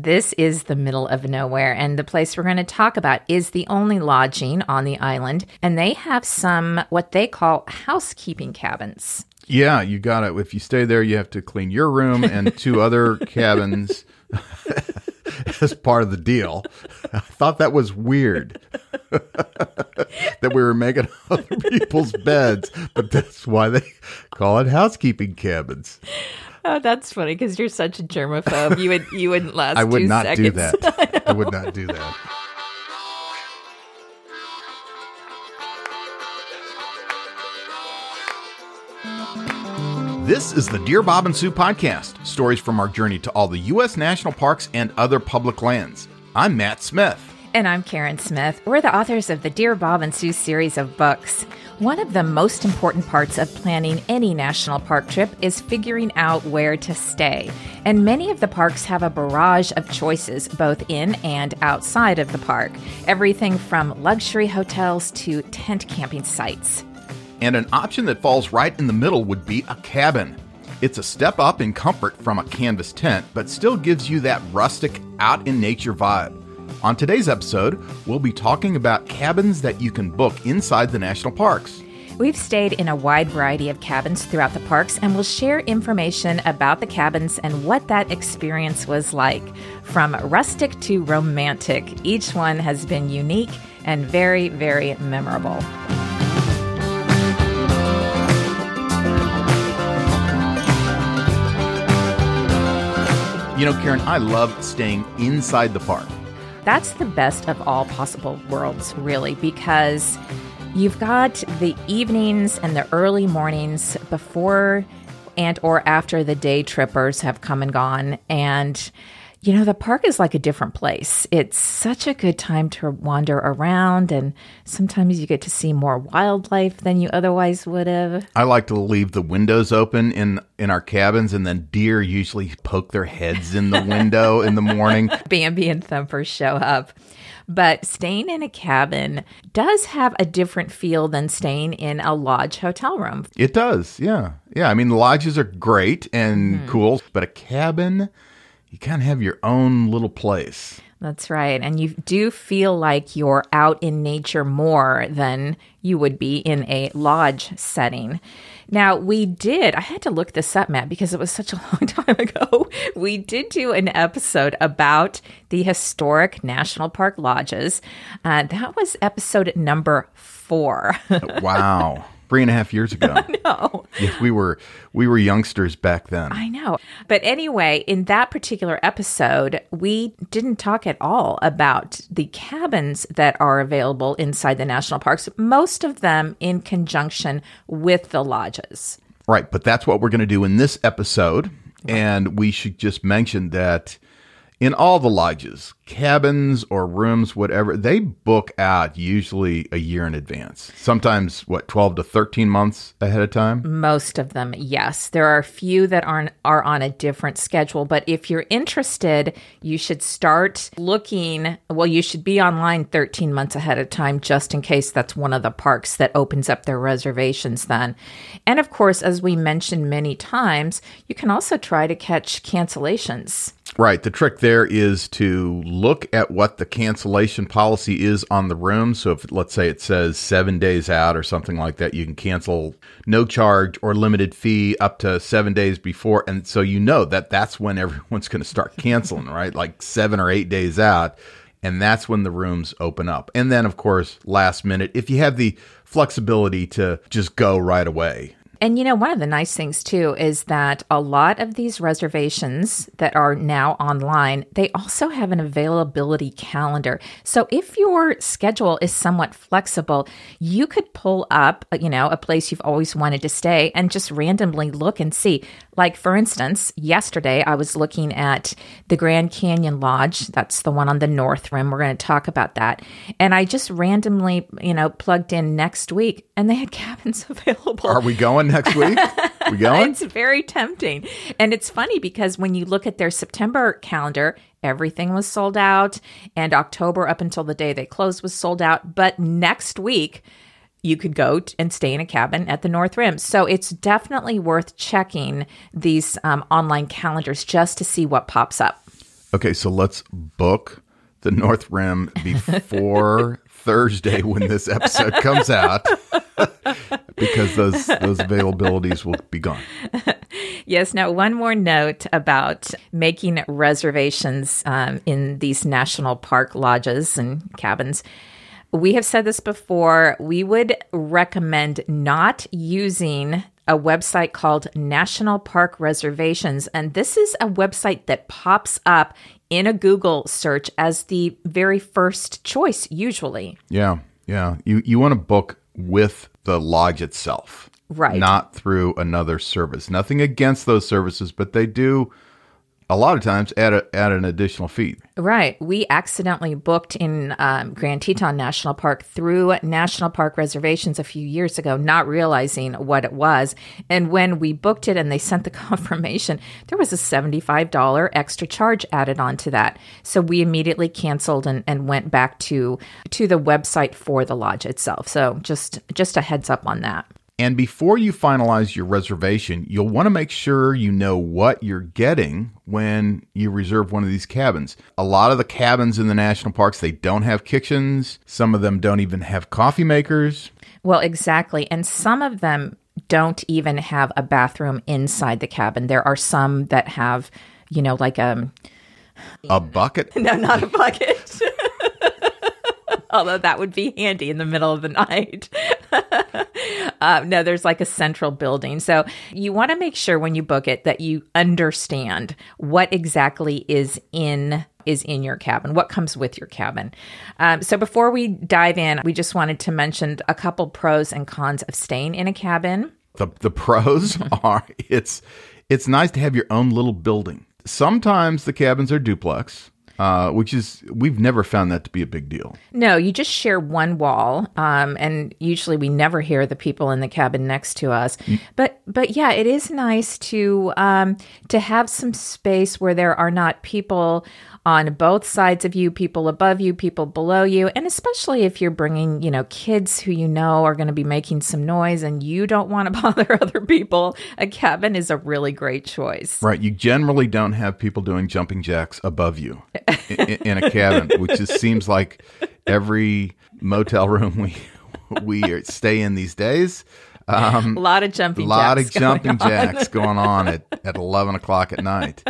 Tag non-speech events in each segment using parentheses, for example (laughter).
This is the middle of nowhere, and the place we're going to talk about is the only lodging on the island, and they have some what they call housekeeping cabins. Yeah, you got it. If you stay there, you have to clean your room and two (laughs) other cabins (laughs) as part of the deal. I thought that was weird (laughs) that we were making other people's beds, but that's why they call it housekeeping cabins. Oh, that's funny because you're such a germaphobe. You would you wouldn't last. I would two not seconds. do that. (laughs) I would not do that. This is the Dear Bob and Sue podcast, stories from our journey to all the U.S. national parks and other public lands. I'm Matt Smith. And I'm Karen Smith. We're the authors of the Dear Bob and Sue series of books. One of the most important parts of planning any national park trip is figuring out where to stay. And many of the parks have a barrage of choices, both in and outside of the park. Everything from luxury hotels to tent camping sites. And an option that falls right in the middle would be a cabin. It's a step up in comfort from a canvas tent, but still gives you that rustic, out in nature vibe. On today's episode, we'll be talking about cabins that you can book inside the national parks. We've stayed in a wide variety of cabins throughout the parks and will share information about the cabins and what that experience was like. From rustic to romantic, each one has been unique and very, very memorable. You know, Karen, I love staying inside the park. That's the best of all possible worlds, really, because you've got the evenings and the early mornings before and or after the day trippers have come and gone and you know the park is like a different place it's such a good time to wander around and sometimes you get to see more wildlife than you otherwise would have I like to leave the windows open in in our cabins and then deer usually poke their heads in the window in the morning. (laughs) Bambi and Thumper show up. But staying in a cabin does have a different feel than staying in a lodge hotel room. It does. Yeah. Yeah, I mean lodges are great and hmm. cool, but a cabin you kind of have your own little place. That's right. And you do feel like you're out in nature more than you would be in a lodge setting. Now, we did, I had to look this up, Matt, because it was such a (laughs) long time ago. We did do an episode about the historic national park lodges. Uh, that was episode number four. (laughs) Wow. Three and a half years ago. (laughs) no. Yes, we were we were youngsters back then. I know. But anyway, in that particular episode, we didn't talk at all about the cabins that are available inside the national parks, most of them in conjunction with the lodges. Right, but that's what we're going to do in this episode. And we should just mention that in all the lodges, cabins or rooms, whatever, they book out usually a year in advance. Sometimes, what, 12 to 13 months ahead of time? Most of them, yes. There are a few that aren't are on a different schedule, but if you're interested, you should start looking. Well, you should be online 13 months ahead of time, just in case that's one of the parks that opens up their reservations then. And of course, as we mentioned many times, you can also try to catch cancellations. Right. The trick there is to look at what the cancellation policy is on the room. So if let's say it says seven days out or something like that, you can cancel no charge or limited fee up to seven days before. And so you know that that's when everyone's going to start canceling, right? Like seven or eight days out. And that's when the rooms open up. And then, of course, last minute, if you have the flexibility to just go right away, And you know, one of the nice things too is that a lot of these reservations that are now online, they also have an availability calendar. So if your schedule is somewhat flexible, you could pull up, you know, a place you've always wanted to stay and just randomly look and see. Like for instance, yesterday I was looking at the Grand Canyon Lodge. That's the one on the North Rim. We're going to talk about that. And I just randomly, you know, plugged in next week and they had (laughs) cabins available. are we going next week? (laughs) we going? It's very tempting. And it's funny because when you look at their September calendar, everything was sold out, and October up until the day they closed was sold out. But next week, you could go and stay in a cabin at the North Rim. So it's definitely worth checking these um, online calendars just to see what pops up. Okay, so let's book the North Rim (laughs) before Thursday when this episode comes out (laughs) (laughs) because those those availabilities will be gone. (laughs) Yes. Now, one more note about making reservations um, in these national park lodges and cabins. We have said this before. We would recommend not using a website called National Park Reservations. And this is a website that pops up in a Google search as the very first choice, usually. Yeah, yeah. You you want to book with the lodge itself, Right. Not through another service. Nothing against those services, but they do a lot of times add a, add an additional fee. Right. We accidentally booked in um, Grand Teton National Park through National Park reservations a few years ago, not realizing what it was. And when we booked it and they sent the (laughs) confirmation, there was a $75 extra charge added onto that. So we immediately canceled and, and went back to to the website for the lodge itself. So just just a heads up on that. And before you finalize your reservation, you'll want to make sure you know what you're getting when you reserve one of these cabins. A lot of the cabins in the national parks, they don't have kitchens. Some of them don't even have coffee makers. Well, exactly. And some of them don't even have a bathroom inside the cabin. There are some that have, you know, like um A bucket. (laughs) no, not a bucket. (laughs) (laughs) Although that would be handy in the middle of the night. Uh, no, there's like a central building. So you want to make sure when you book it that you understand what exactly is in is in your cabin, what comes with your cabin. Um, so before we dive in, we just wanted to mention a couple pros and cons of staying in a cabin. The the pros (laughs) are it's it's nice to have your own little building. Sometimes the cabins are duplex, uh, which is we've never found that to be a big deal. No, you just share one wall, um, and usually we never hear the people in the cabin next to us. But but yeah, it is nice to um, to have some space where there are not people on both sides of you, people above you, people below you, and especially if you're bringing you know kids who you know are going to be making some noise and you don't want to (laughs) bother other people. A cabin is a really great choice. Right. You generally don't have people doing jumping jacks above you in, in a cabin, (laughs) which just seems like every motel room we (laughs) we stay in these days. Um, A lot of jumping a lot of going jumping on. jacks going on at, (laughs) at 11 o'clock at night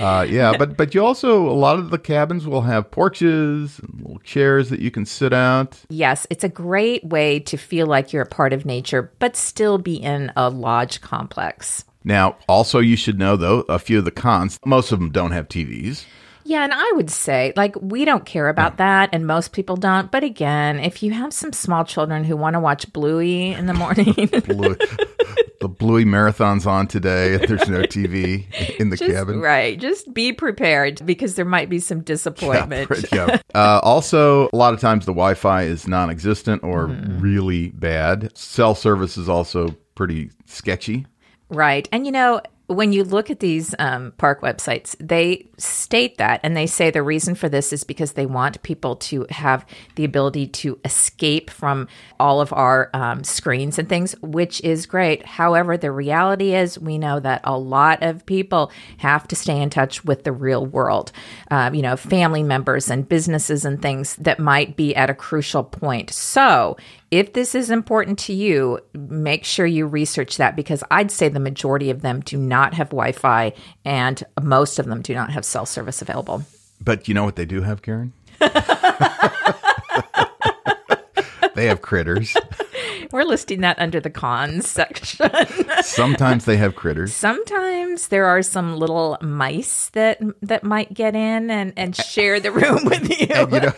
uh, yeah but but you also a lot of the cabins will have porches and little chairs that you can sit out Yes, it's a great way to feel like you're a part of nature, but still be in a lodge complex. now also you should know though a few of the cons most of them don't have tvs Yeah, and I would say, like, we don't care about that, and most people don't. But again, if you have some small children who want to watch Bluey in the (laughs) morning, Blue, (laughs) the bluey marathon's on today (laughs) there's no tv in the just, cabin right, just be prepared because there might be some disappointment. yeah. Uh, also, a lot of times the Wi-Fi is non-existent or Mm-hmm. really bad. Cell service is also pretty sketchy. Right. And you know, when you look at these um, park websites, they state that and they say the reason for this is because they want people to have the ability to escape from all of our um, screens and things, which is great. However, the reality is we know that a lot of people have to stay in touch with the real world, um, you know, family members and businesses and things that might be at a crucial point. So, if this is important to you, make sure you research that because I'd say the majority of them do not have Wi Fi and most of them do not have cell service available. But you know what they do have, Karen? (laughs) they have critters. We're listing that under the cons section. Sometimes they have critters. Sometimes there are some little mice that that might get in and, and share the room with you. And, you know,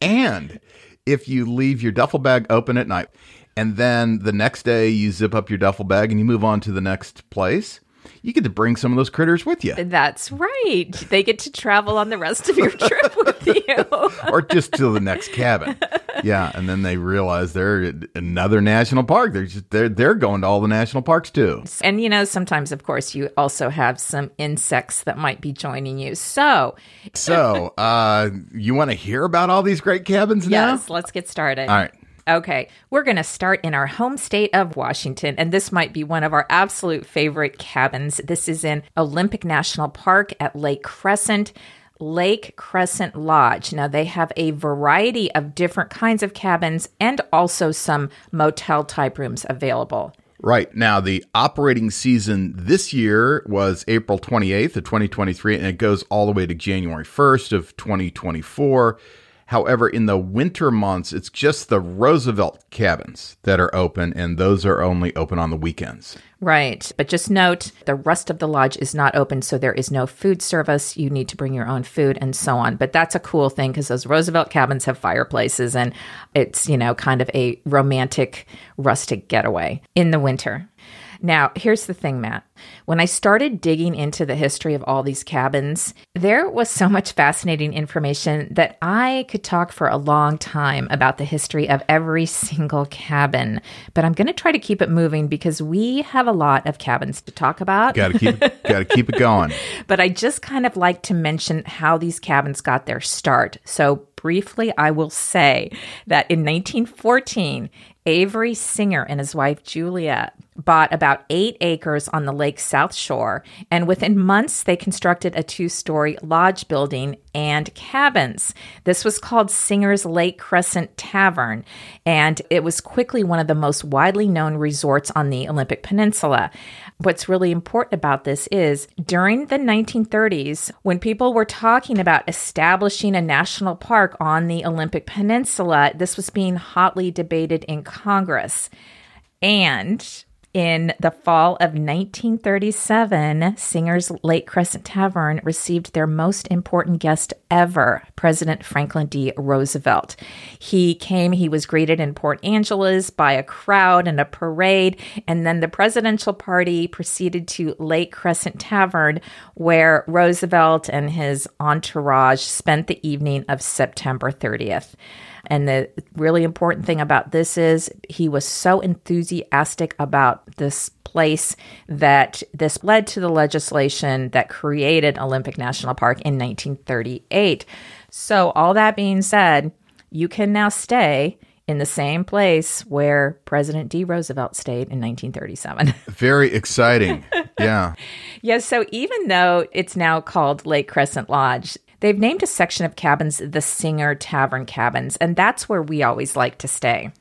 and if you leave your duffel bag open at night and then the next day you zip up your duffel bag and you move on to the next place, you get to bring some of those critters with you. That's right. They get to travel on the rest of your trip (laughs) with you. or just to the next cabin. Yeah, and then they realize they're another national park. They're just they're they're going to all the national parks too. And you know, sometimes, of course, you also have some insects that might be joining you. So, So, uh, you want to hear about all these great cabins now? yes, let's get started. All right. Okay, we're going to start in our home state of Washington, and this might be one of our absolute favorite cabins. This is in Olympic National Park at Lake Crescent. Lake Crescent Lodge. Now, they have a variety of different kinds of cabins and also some motel type rooms available. Right. Now, the operating season this year was April 28th of 2023, and it goes all the way to January 1st of 2024. However, in the winter months, it's just the Roosevelt cabins that are open, and those are only open on the weekends. Right. But just note the rest of the lodge is not open, so there is no food service. You need to bring your own food and so on. But that's a cool thing because those Roosevelt cabins have fireplaces and it's, you know, kind of a romantic, rustic getaway in the winter. Now, here's the thing, Matt. When I started digging into the history of all these cabins, there was so much fascinating information that I could talk for a long time about the history of every single cabin. But I'm going to try to keep it moving because we have a lot of cabins to talk about. Got to keep got to keep it going. (laughs) but I just kind of like to mention how these cabins got their start. So briefly, I will say that in 1914, Avery Singer and his wife Julia bought about eight acres on the lake's south shore, and within months, they constructed a two story lodge building and cabins. This was called Singer's Lake Crescent Tavern, and it was quickly one of the most widely known resorts on the Olympic Peninsula. What's really important about this is during the 1930s, when people were talking about establishing a national park on the Olympic Peninsula, this was being hotly debated in Congress. And in the fall of 1937, Singer's Lake Crescent Tavern received their most important guest ever, President Franklin D. Roosevelt. He came, he was greeted in Port Angeles by a crowd and a parade, and then the presidential party proceeded to Lake Crescent Tavern, where Roosevelt and his entourage spent the evening of September 30th. And the really important thing about this is he was so enthusiastic about this place that this led to the legislation that created Olympic National Park in 1938. So, all that being said, you can now stay in the same place where President D. Roosevelt stayed in 1937. (laughs) Very exciting. Yeah. (laughs) yes. So even though it's now called Lake Crescent Lodge, They've named a section of cabins the Singer Tavern Cabins, and that's where we always like to stay.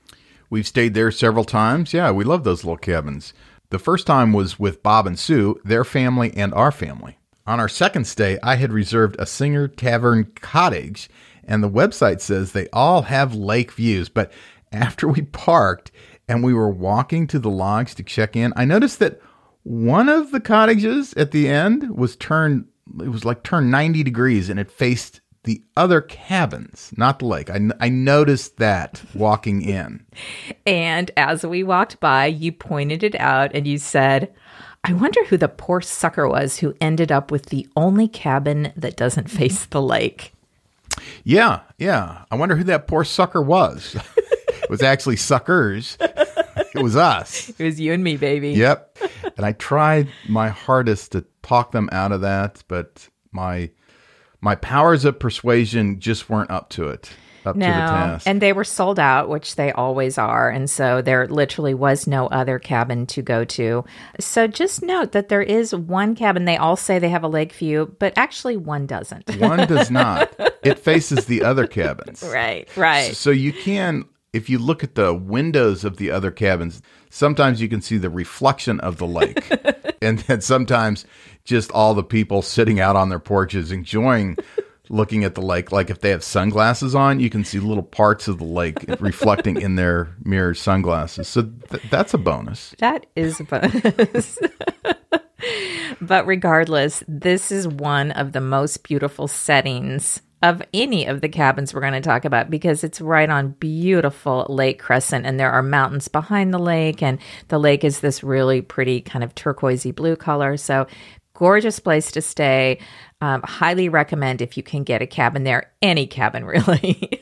We've stayed there several times. Yeah, we love those little cabins. The first time was with Bob and Sue, their family, and our family. On our second stay, I had reserved a Singer Tavern cottage, and the website says they all have lake views. But after we parked and we were walking to the lodge to check in, I noticed that one of the cottages at the end was turned it was like turned 90 degrees and it faced the other cabins, not the lake. I, I noticed that walking in. (laughs) and as we walked by, you pointed it out and you said, I wonder who the poor sucker was who ended up with the only cabin that doesn't face the lake. Yeah, yeah. I wonder who that poor sucker was. (laughs) it was actually suckers. It was us. (laughs) It was you and me, baby. Yep. And I tried my hardest to talk them out of that, but my my powers of persuasion just weren't up to it. Up no, to the task. and they were sold out, which they always are, and so there literally was no other cabin to go to. So just note that there is one cabin. They all say they have a lake view, but actually one doesn't. one does (laughs) not. It faces the other cabins. Right, right. So you can if you look at the windows of the other cabins, sometimes you can see the reflection of the lake. (laughs) and then sometimes just all the people sitting out on their porches enjoying looking at the lake. Like if they have sunglasses on, you can see little parts of the lake reflecting in their mirror sunglasses. So th- that's a bonus. That is a bonus. (laughs) but regardless, this is one of the most beautiful settings of any of the cabins we're going to talk about because it's right on beautiful Lake Crescent and there are mountains behind the lake and the lake is this really pretty kind of turquoisey blue color. So gorgeous place to stay. Um, highly recommend if you can get a cabin there, any cabin (laughs) really.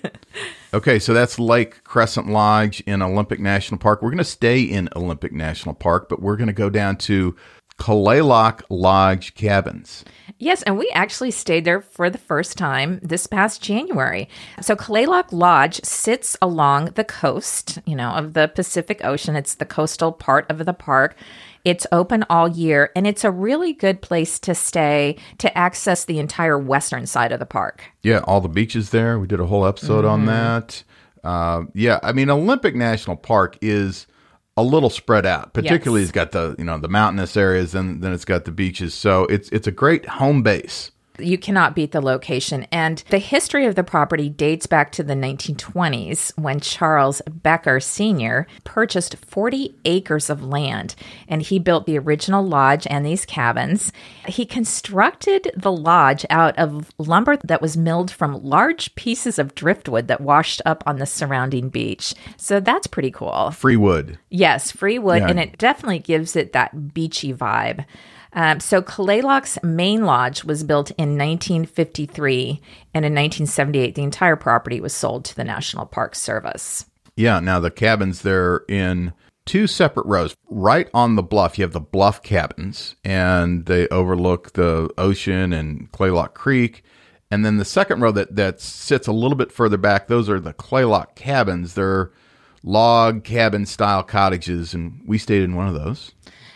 okay, so that's Lake Crescent Lodge in Olympic National Park. We're going to stay in Olympic National Park, but we're going to go down to Kalaloch Lodge Cabins. Yes, and we actually stayed there for the first time this past January. So Kalaloch Lodge sits along the coast, you know, of the Pacific Ocean. It's the coastal part of the park. It's open all year, and it's a really good place to stay to access the entire western side of the park. Yeah, all the beaches there. We did a whole episode on that. Uh, yeah, I mean, Olympic National Park is a little spread out. Particularly, Yes. it's got the you know the mountainous areas, and then it's got the beaches. So it's it's a great home base. You cannot beat the location. And the history of the property dates back to the 1920s when Charles Becker Sr. purchased 40 acres of land and he built the original lodge and these cabins. He constructed the lodge out of lumber that was milled from large pieces of driftwood that washed up on the surrounding beach. So that's pretty cool. Free wood. Yes, free wood, Yeah. and it definitely gives it that beachy vibe. Um, so Kalaloch's main lodge was built in 1953, and in 1978, the entire property was sold to the National Park Service. Yeah. Now the cabins they're in two separate rows. Right on the bluff, you have the bluff cabins, and they overlook the ocean and Kalaloch Creek. And then the second row that that sits a little bit further back, those are the Kalaloch cabins. They're log cabin style cottages, and we stayed in one of those.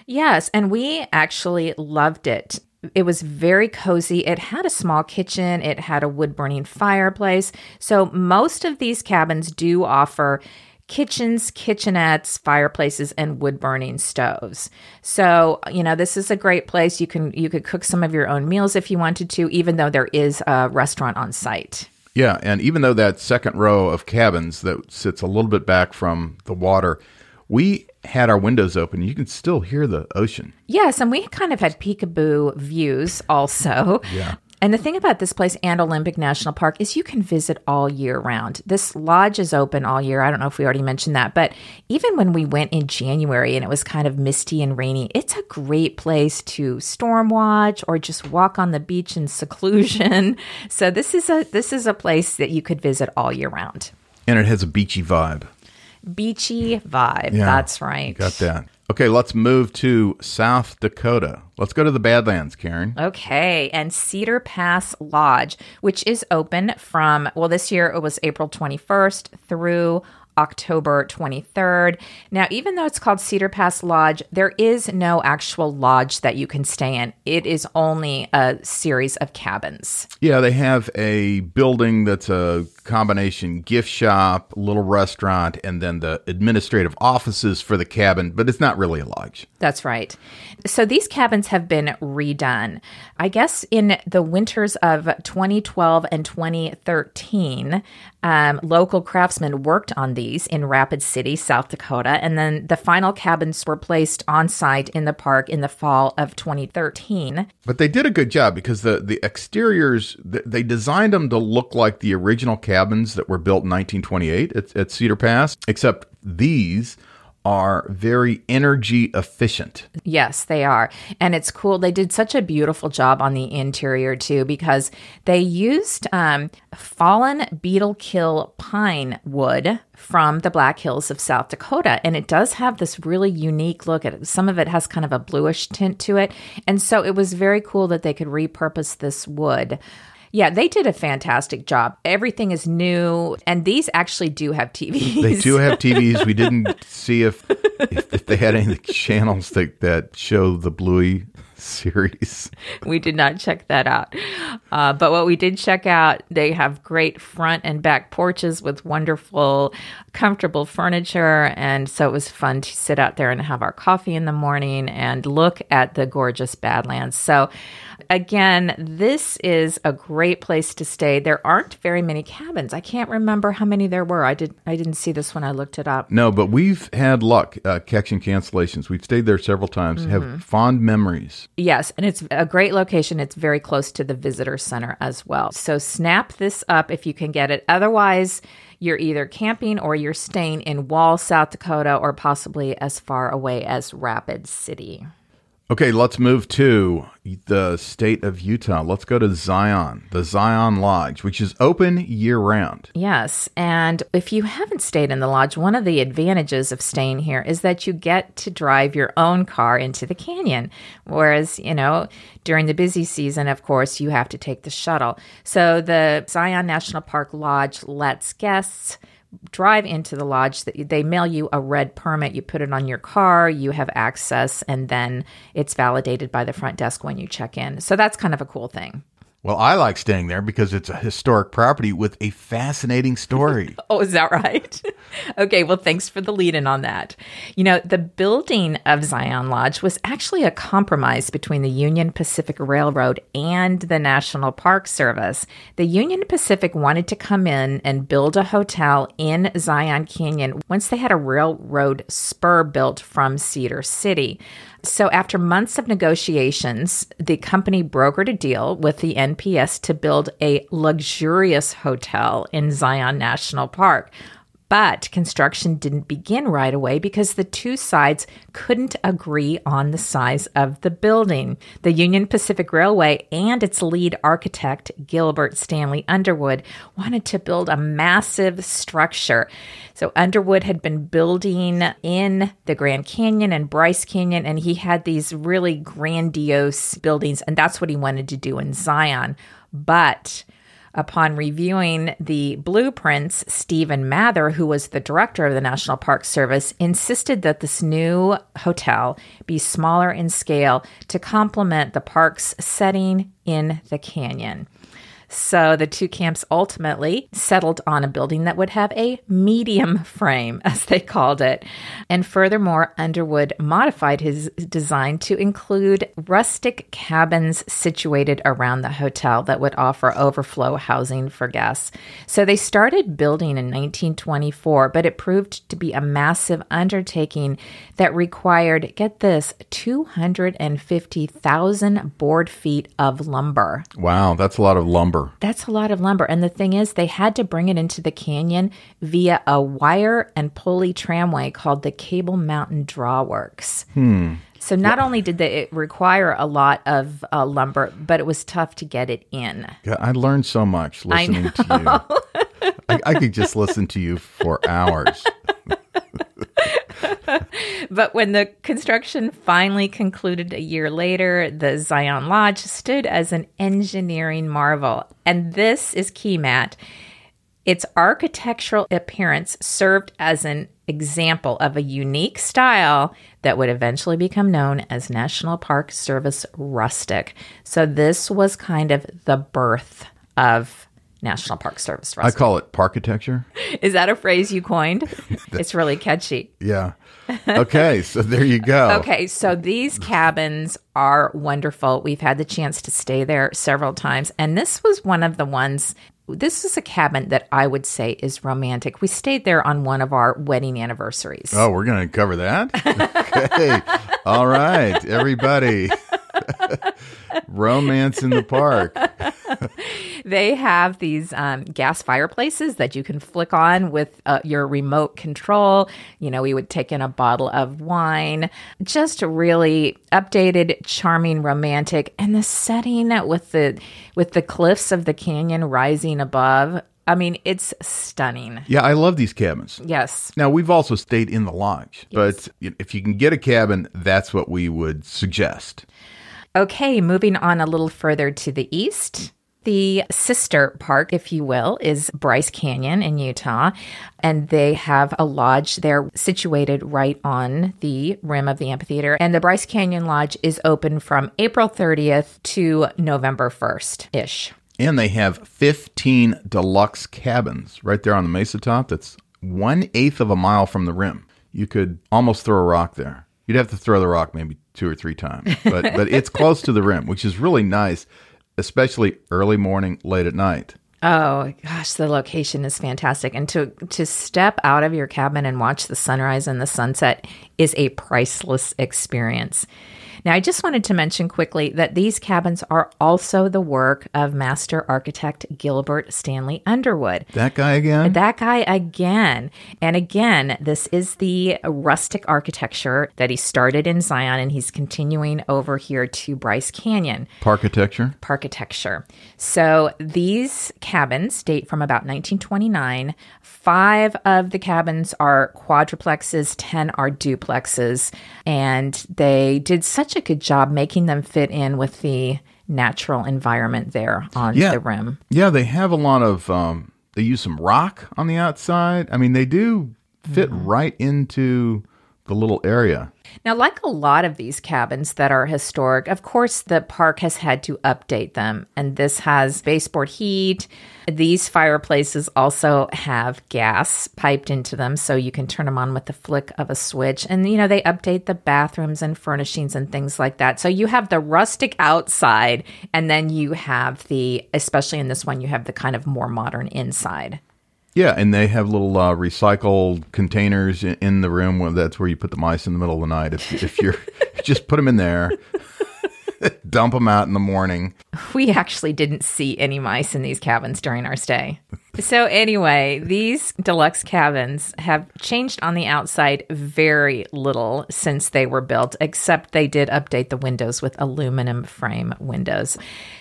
Yes, and we actually loved it. It was very cozy. It had a small kitchen, it had a wood burning fireplace. So, most of these cabins do offer kitchens, kitchenettes, fireplaces and wood burning stoves. So, you know, this is a great place. You can you could cook some of your own meals if you wanted to even though there is a restaurant on site. Yeah, and even though that second row of cabins that sits a little bit back from the water, we had our windows open. You can still hear the ocean. Yes, and we kind of had peekaboo views also. Yeah. And the thing about this place and Olympic National Park is you can visit all year round. This lodge is open all year. I don't know if we already mentioned that, but even when we went in January and it was kind of misty and rainy, it's a great place to storm watch or just walk on the beach in seclusion. (laughs) So this is a this is a place that you could visit all year round. And it has a beachy vibe. Beachy vibe. Yeah, That's right. Got that. Okay, let's move to South Dakota. Let's go to the Badlands, Karen. Okay, and Cedar Pass Lodge, which is open from, well, this year it was April 21st through October 23rd. Now, even though it's called Cedar Pass Lodge, there is no actual lodge that you can stay in. It is only a series of cabins. Yeah, they have a building that's a combination gift shop, little restaurant, and then the administrative offices for the cabin, but it's not really a lodge. That's right. So these cabins have been redone. I guess in the winters of 2012 and 2013, um, local craftsmen worked on these in Rapid City, South Dakota, and then the final cabins were placed on site in the park in the fall of 2013. But they did a good job because the the exteriors they designed them to look like the original cabins that were built in 1928 at, at Cedar Pass, except these are very energy efficient. Yes, they are. And it's cool. They did such a beautiful job on the interior, too, because they used um, fallen beetle kill pine wood from the Black Hills of South Dakota. And it does have this really unique look. Some of it has kind of a bluish tint to it. And so it was very cool that they could repurpose this wood. Yeah, they did a fantastic job. Everything is new, and these actually do have TVs. They do have (laughs) TVs. We didn't see if if, if they had any channels that, that show the Bluey series. we did not check that out. Uh, but what we did check out, they have great front and back porches with wonderful, comfortable furniture. And so it was fun to sit out there and have our coffee in the morning and look at the gorgeous Badlands. So, again, this is a great place to stay. There aren't very many cabins. I can't remember how many there were. I did. I didn't see this when I looked it up. No, but we've had luck uh, catching cancellations. We've stayed there several times. Have fond memories. Yes, and it's a great location. It's very close to the visitor center as well. So snap this up if you can get it. Otherwise, you're either camping or you're staying in Wall, South Dakota, or possibly as far away as Rapid City. Okay, let's move to the state of Utah. Let's go to Zion, the Zion Lodge, which is open year round. Yes. And if you haven't stayed in the lodge, one of the advantages of staying here is that you get to drive your own car into the canyon. Whereas, you know, during the busy season, of course, you have to take the shuttle. So the Zion National Park Lodge lets guests drive into the lodge they mail you a red permit. You put it on your car you have access and then it's validated by the front desk when you check in. So that's kind of a cool thing well, I like staying there because it's a historic property with a fascinating story. (laughs) oh, is that right? (laughs) okay, well, thanks for the lead in on that. You know, the building of Zion Lodge was actually a compromise between the Union Pacific Railroad and the National Park Service. The Union Pacific wanted to come in and build a hotel in Zion Canyon once they had a railroad spur built from Cedar City. So, after months of negotiations, the company brokered a deal with the NPS to build a luxurious hotel in Zion National Park. But construction didn't begin right away because the two sides couldn't agree on the size of the building. The Union Pacific Railway and its lead architect, Gilbert Stanley Underwood, wanted to build a massive structure. So Underwood had been building in the Grand Canyon and Bryce Canyon, and he had these really grandiose buildings, and that's what he wanted to do in Zion. But Upon reviewing the blueprints, Stephen Mather, who was the director of the National Park Service, insisted that this new hotel be smaller in scale to complement the park's setting in the canyon. So the two camps ultimately settled on a building that would have a medium frame, (laughs) as they called it. And furthermore, Underwood modified his design to include rustic cabins situated around the hotel that would offer overflow housing for guests. So they started building in 1924, but it proved to be a massive undertaking that required, get this, 250,000 board feet of lumber. Wow, that's a lot of lumber. That's a lot of lumber. And the thing is, they had to bring it into the canyon via a wire and pulley tramway called the Cable Mountain Drawworks. Hmm. So not only did they, it require a lot of uh, lumber, but it was tough to get it in. Yeah, I learned so much listening to you. I, I could just listen to you for hours. (laughs) (laughs) but when the construction finally concluded a year later, the Zion Lodge stood as an engineering marvel. And this is key, Matt. Its architectural appearance served as an example of a unique style that would eventually become known as National Park Service Rustic. So, this was kind of the birth of National Park Service. Rustic. I call it parkitecture. (laughs) Is that a phrase you coined? (laughs) it's really catchy. Yeah. Okay, so there you go. (laughs) okay, so these cabins are wonderful. We've had the chance to stay there several times, and this was one of the ones. This is a cabin that I would say is romantic. We stayed there on one of our wedding anniversaries. Oh, we're going to cover that? okay. All right, everybody. (laughs) Romance in the park. (laughs) they have these um, gas fireplaces that you can flick on with uh, your remote control. You know, we would take in a bottle of wine. Just really updated, charming, romantic, and the setting with the with the cliffs of the canyon rising above. I mean, it's stunning. Yeah, I love these cabins. Yes. Now, we've also stayed in the lodge, yes. but if you can get a cabin, that's what we would suggest. Okay, moving on a little further to the east. The sister park, if you will, is Bryce Canyon in Utah, and they have a lodge there situated right on the rim of the amphitheater. And the Bryce Canyon Lodge is open from April 30th to November 1st ish. And they have 15 deluxe cabins right there on the mesa top that's one eighth of a mile from the rim. You could almost throw a rock there. You'd have to throw the rock maybe two or three times, but (laughs) but it's close to the rim, which is really nice, especially early morning, late at night. Oh gosh, the location is fantastic, and to to step out of your cabin and watch the sunrise and the sunset is a priceless experience. Now, I just wanted to mention quickly that these cabins are also the work of master architect Gilbert Stanley Underwood. That guy again? That guy again. And again, this is the rustic architecture that he started in Zion and he's continuing over here to Bryce Canyon. Parkitecture? Parkitecture. So these cabins date from about 1929. Five of the cabins are quadruplexes, 10 are duplexes. And they did such a good job making them fit in with the natural environment there on Yeah. the rim. Yeah, they have a lot of. Um, they use some rock on the outside. I mean, they do fit Mm-hmm. right into the little area. Now, like a lot of these cabins that are historic, of course, the park has had to update them. And this has baseboard heat. These fireplaces also have gas piped into them, so you can turn them on with the flick of a switch. And, you know, they update the bathrooms and furnishings and things like that. So you have the rustic outside, and then you have the, especially in this one, you have the kind of more modern inside. Yeah, and they have little uh, recycled containers in, in the room. Where that's where you put the mice in the middle of the night. If, if you're (laughs) just put them in there, (laughs) dump them out in the morning. We actually didn't see any mice in these cabins during our stay. So, anyway, these deluxe cabins have changed on the outside very little since they were built, except they did update the windows with aluminum frame windows.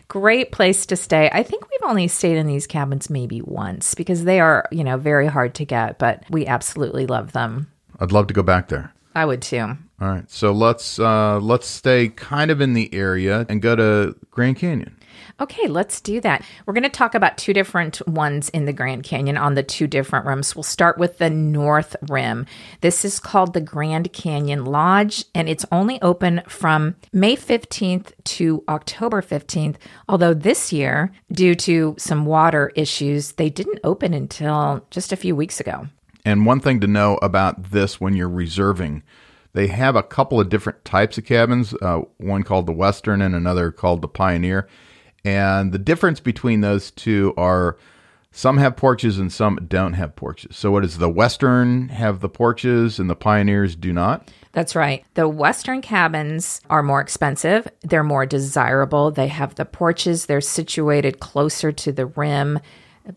Great place to stay. I think we've only stayed in these cabins maybe once because they are, you know, very hard to get, but we absolutely love them. I'd love to go back there. I would too. All right, so let's uh, let's stay kind of in the area and go to Grand Canyon. Okay, let's do that. We're going to talk about two different ones in the Grand Canyon on the two different rims. We'll start with the North Rim. This is called the Grand Canyon Lodge, and it's only open from May 15th to October 15th. Although this year, due to some water issues, they didn't open until just a few weeks ago. And one thing to know about this when you're reserving, they have a couple of different types of cabins. Uh, one called the Western and another called the Pioneer. And the difference between those two are some have porches and some don't have porches. So, what is the Western have the porches and the Pioneers do not? That's right. The Western cabins are more expensive. They're more desirable. They have the porches, they're situated closer to the rim.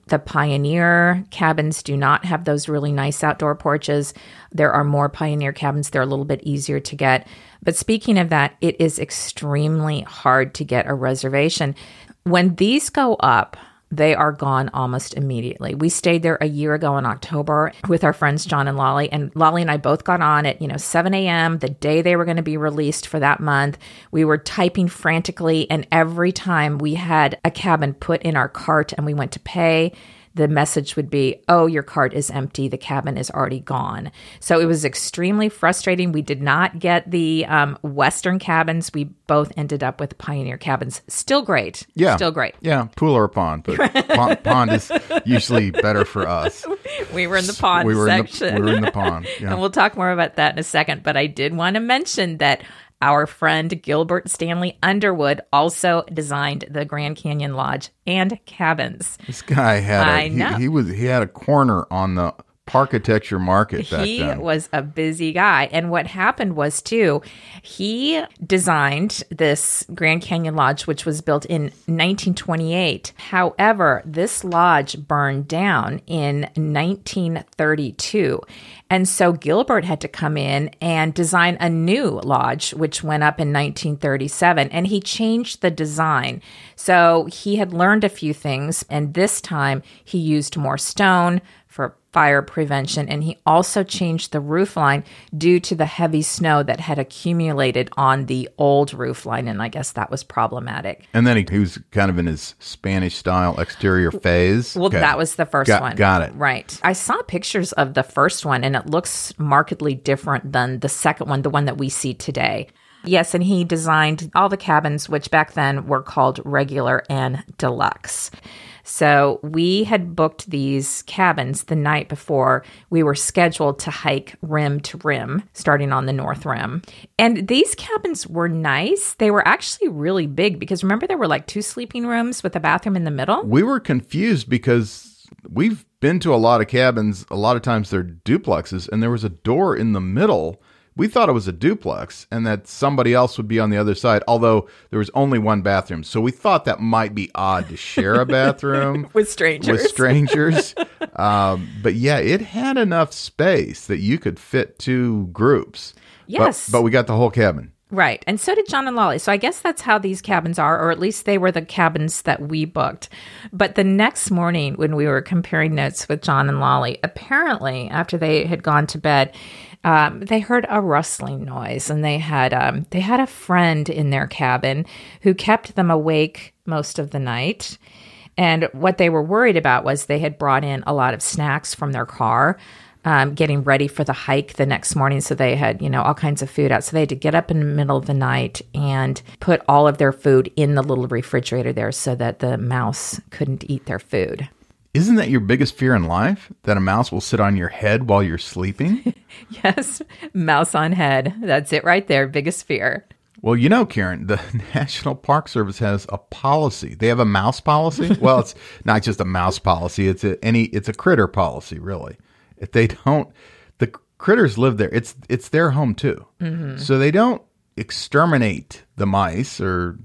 The Pioneer cabins do not have those really nice outdoor porches. There are more Pioneer cabins. They're a little bit easier to get. But speaking of that, it is extremely hard to get a reservation. When these go up, they are gone almost immediately. We stayed there a year ago in October with our friends John and Lolly, and Lolly and I both got on at you know 7 a.m. the day they were going to be released for that month. We were typing frantically, and every time we had a cabin put in our cart and we went to pay, the message would be, Oh, your cart is empty. The cabin is already gone. So it was extremely frustrating. We did not get the um, Western cabins. We both ended up with Pioneer cabins. Still great. Yeah. Still great. Yeah, pool or pond, but pond, (laughs) pond is usually better for us. We were in the pond we were in section. the we were in the pond. Yeah. and we'll talk more about that in a second. But I did want to mention that our friend Gilbert Stanley Underwood also designed the Grand Canyon Lodge and cabins. This guy had a, I he- know. He, was he had a corner on the architecture market back he then. was a busy guy. And what happened was, too, he designed this Grand Canyon Lodge, which was built in 1928. However, this lodge burned down in 1932. And so Gilbert had to come in and design a new lodge, which went up in 1937. And he changed the design. So he had learned a few things. And this time he used more stone for fire prevention. And he also changed the roof line due to the heavy snow that had accumulated on the old roof line. And I guess that was problematic. and then he, he was kind of in his Spanish style exterior phase. Well, Okay. that was the first Got- one. got it. Right. I saw pictures of the first one and it looks markedly different than the second one, the one that we see today. Yes, and he designed all the cabins, which back then were called regular and deluxe. So we had booked these cabins the night before we were scheduled to hike rim to rim, starting on the north rim. And these cabins were nice. They were actually really big because remember, there were like two sleeping rooms with a bathroom in the middle? we were confused because we've been to a lot of cabins. A lot of times they're duplexes, and there was a door in the middle, we thought it was a duplex and that somebody else would be on the other side, although there was only one bathroom. So we thought that might be odd to share a bathroom (laughs) with strangers. With strangers. (laughs) um, but yeah, it had enough space that you could fit two groups. Yes. But, but we got the whole cabin. Right. And so did John and Lolly. So I guess that's how these cabins are, or at least they were the cabins that we booked. But the next morning, when we were comparing notes with John and Lolly, apparently after they had gone to bed, um, they heard a rustling noise, and they had um, they had a friend in their cabin who kept them awake most of the night. And what they were worried about was they had brought in a lot of snacks from their car um, getting ready for the hike the next morning. So they had, you know, all kinds of food out. So they had to get up in the middle of the night and put all of their food in the little refrigerator there so that the mouse couldn't eat their food. Isn't that your biggest fear in life? That a mouse will sit on your head while you're sleeping? (laughs) yes, mouse on head. That's it right there. Biggest fear. Well, you know, Karen, the (laughs) National Park Service has a policy. They have a mouse policy. well, it's (laughs) not just a mouse policy; it's a any it's a critter policy, really. If they don't, the critters live there. It's it's their home too. Mm-hmm. So they don't exterminate the mice or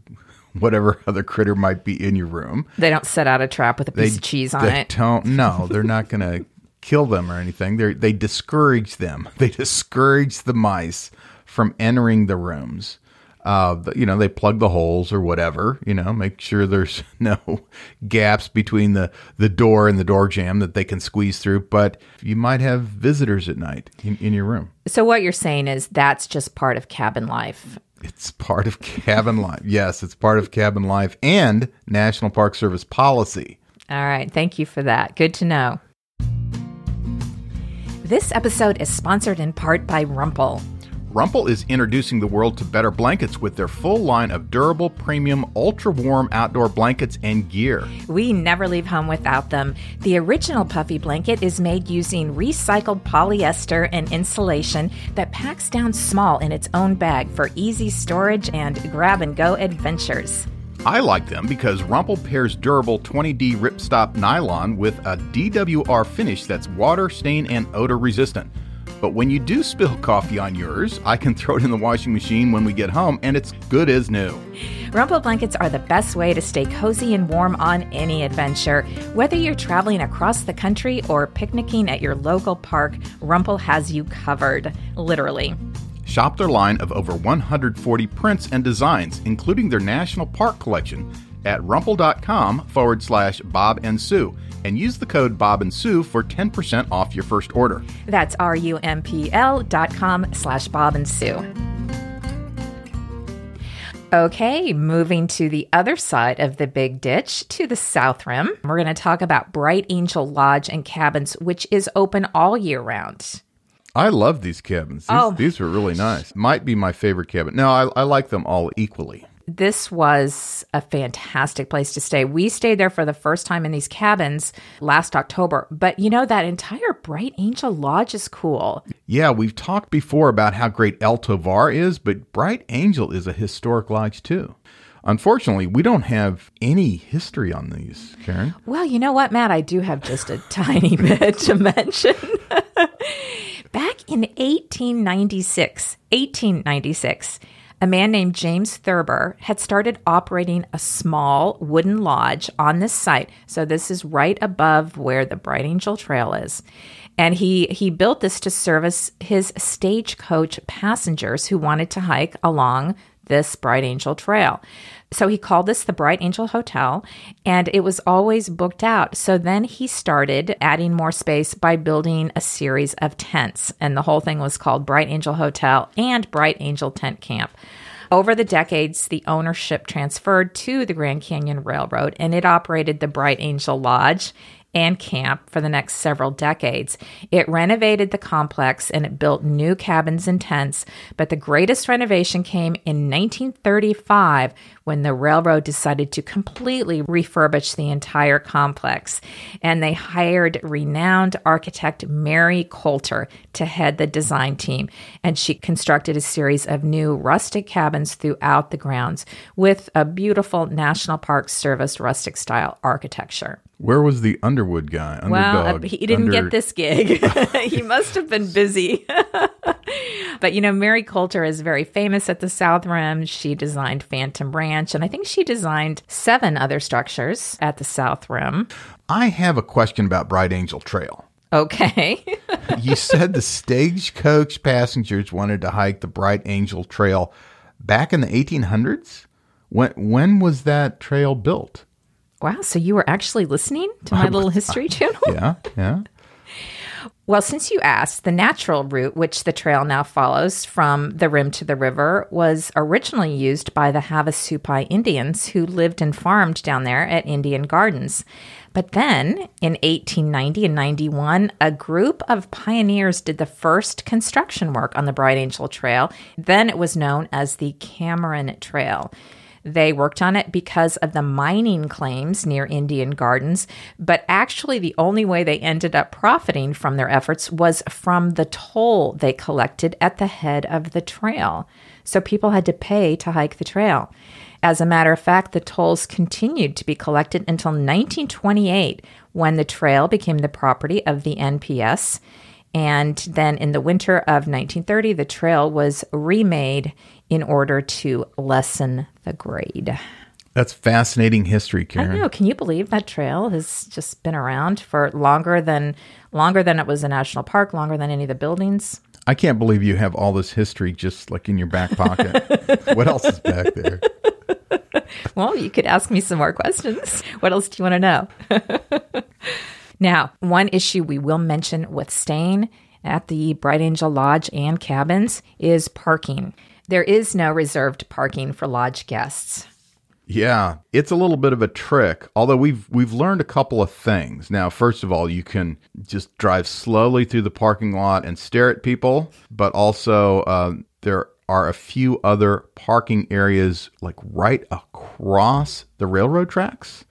whatever (laughs) other critter might be in your room. They don't set out a trap with a piece they, of cheese on they it. Don't. No, they're not going (laughs) to kill them or anything. They they discourage them. (laughs) They discourage the mice from entering the rooms uh, you know, they plug the holes or whatever, you know, make sure there's no gaps between the, the door and the door jamb that they can squeeze through. But you might have visitors at night in, in your room. So, what you're saying is that's just part of cabin life. It's part of cabin life. Yes, it's part of cabin life and National Park Service policy. All right. Thank you for that. Good to know. This episode is sponsored in part by Rumpl. Rumpl is introducing the world to better blankets with their full line of durable, premium, ultra warm outdoor blankets and gear. We never leave home without them. The original puffy blanket is made using recycled polyester and insulation that packs down small in its own bag for easy storage and grab and go adventures. I like them because Rumpl pairs durable 20D ripstop nylon with a DWR finish that's water, stain, and odor resistant. But when you do spill coffee on yours, I can throw it in the washing machine when we get home and it's good as new. Rumpl blankets are the best way to stay cozy and warm on any adventure. Whether you're traveling across the country or picnicking at your local park, Rumpl has you covered, literally. Shop their line of over 140 prints and designs, including their National Park collection, at rumpl.com forward slash Bob and Sue and use the code Bob and Sue for 10% off your first order. That's R-U-M-P-L dot com slash Bob and Sue. Okay, moving to the other side of the big ditch to the south rim, we're going to talk about Bright Angel Lodge and Cabins, which is open all year round. I love these cabins. These, oh, these were really nice. Might be my favorite cabin. No, I, I like them all equally this was a fantastic place to stay. We stayed there for the first time in these cabins last October, but you know, that entire Bright Angel Lodge is cool. Yeah, we've talked before about how great El Tovar is, but Bright Angel is a historic lodge too. Unfortunately, we don't have any history on these, Karen. Well, you know what, Matt? I do have just a tiny (laughs) bit to mention. (laughs) Back in 1896, 1896, a man named James Thurber had started operating a small wooden lodge on this site. So this is right above where the Bright Angel Trail is. And he he built this to service his stagecoach passengers who wanted to hike along this Bright Angel Trail. So he called this the Bright Angel Hotel, and it was always booked out. So then he started adding more space by building a series of tents, and the whole thing was called Bright Angel Hotel and Bright Angel Tent Camp. Over the decades, the ownership transferred to the Grand Canyon Railroad, and it operated the Bright Angel Lodge and camp for the next several decades. It renovated the complex and it built new cabins and tents, but the greatest renovation came in 1935 when the railroad decided to completely refurbish the entire complex. And they hired renowned architect Mary Colter to head the design team. And she constructed a series of new rustic cabins throughout the grounds with a beautiful National Park Service rustic style architecture. Where was the Underwood guy? Well, uh, he didn't Under- get this gig. (laughs) (laughs) he must have been busy. (laughs) but you know, Mary Colter is very famous at the South Rim. She designed Phantom Ranch, and I think she designed seven other structures at the South Rim. I have a question about Bright Angel Trail. Okay. You said the stagecoach passengers wanted to hike the Bright Angel Trail back in the 1800s. When when was that trail built? Wow. So you were actually listening to my little history channel? Yeah, yeah. (laughs) Well, since you asked, the natural route, which the trail now follows from the rim to the river, was originally used by the Havasupai Indians who lived and farmed down there at Indian Gardens. But then in 1890 and 91, a group of pioneers did the first construction work on the Bright Angel Trail. Then it was known as the Cameron Trail. They worked on it because of the mining claims near Indian Gardens, but actually, the only way they ended up profiting from their efforts was from the toll they collected at the head of the trail. So people had to pay to hike the trail. As a matter of fact, the tolls continued to be collected until 1928 when the trail became the property of the NPS. And then in the winter of 1930, the trail was remade in order to lessen the grade. That's fascinating history, Karen. I know. Can you believe that trail has just been around for longer than longer than it was a national park, longer than any of the buildings? I can't believe you have all this history just like in your back pocket. (laughs) what else is back there? Well, you could ask me some more questions. What else do you want to know? (laughs) now, one issue we will mention with staying at the Bright Angel Lodge and cabins is parking. There is no reserved parking for lodge guests. Yeah, it's a little bit of a trick. Although we've we've learned a couple of things. Now, first of all, you can just drive slowly through the parking lot and stare at people, but also uh, there are a few other parking areas like right across the railroad tracks.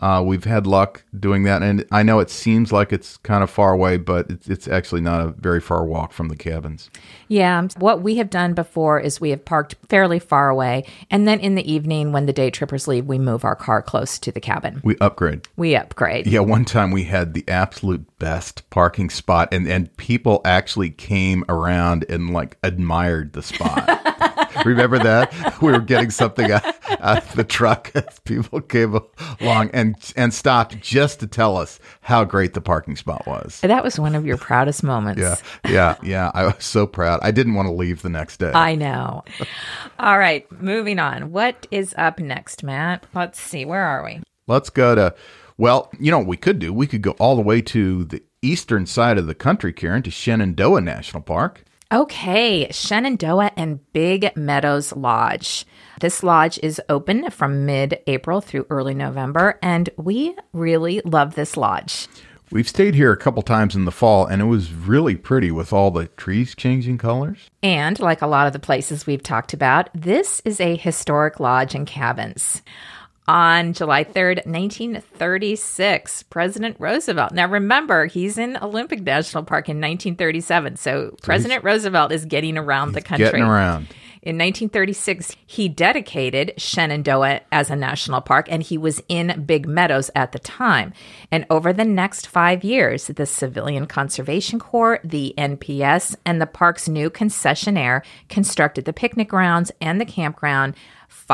Uh, we've had luck doing that, and I know it seems like it's kind of far away, but it's, it's actually not a very far walk from the cabins. Yeah, what we have done before is we have parked fairly far away, and then in the evening when the day trippers leave, we move our car close to the cabin. We upgrade. We upgrade. Yeah, one time we had the absolute best parking spot, and and people actually came around and like admired the spot. (laughs) Remember that we were getting something out, out of the truck as people came along and and stopped just to tell us how great the parking spot was. That was one of your proudest moments. Yeah, yeah, yeah. I was so proud. I didn't want to leave the next day. I know. All right, moving on. What is up next, Matt? Let's see. Where are we? Let's go to. Well, you know what we could do? We could go all the way to the eastern side of the country, Karen, to Shenandoah National Park. Okay, Shenandoah and Big Meadows Lodge. This lodge is open from mid April through early November, and we really love this lodge. We've stayed here a couple times in the fall, and it was really pretty with all the trees changing colors. And like a lot of the places we've talked about, this is a historic lodge and cabins. On July 3rd, 1936, President Roosevelt. Now remember, he's in Olympic National Park in 1937. So, President Roosevelt is getting around the country. Getting around. In 1936, he dedicated Shenandoah as a national park, and he was in Big Meadows at the time. And over the next five years, the Civilian Conservation Corps, the NPS, and the park's new concessionaire constructed the picnic grounds and the campground,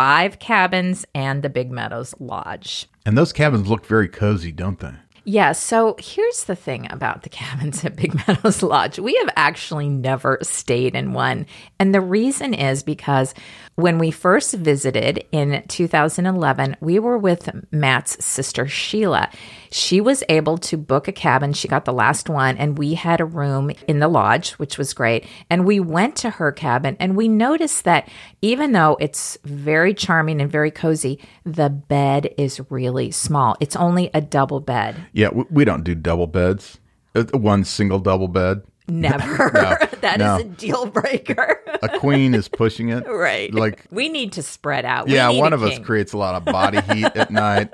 five cabins, and the Big Meadows Lodge. And those cabins look very cozy, don't they? Yeah, so here's the thing about the cabins at Big (laughs) Meadows Lodge. We have actually never stayed in one. And the reason is because when we first visited in 2011, we were with Matt's sister Sheila. She was able to book a cabin. She got the last one, and we had a room in the lodge, which was great. And we went to her cabin, and we noticed that even though it's very charming and very cozy, the bed is really small. It's only a double bed. We, we don't do double beds. Uh, One single double bed. Never. (laughs) (laughs) That is no. a deal breaker. A queen is pushing it. (laughs) right. Like, we need to spread out. We yeah, need one a of us king. creates a lot of body heat at night.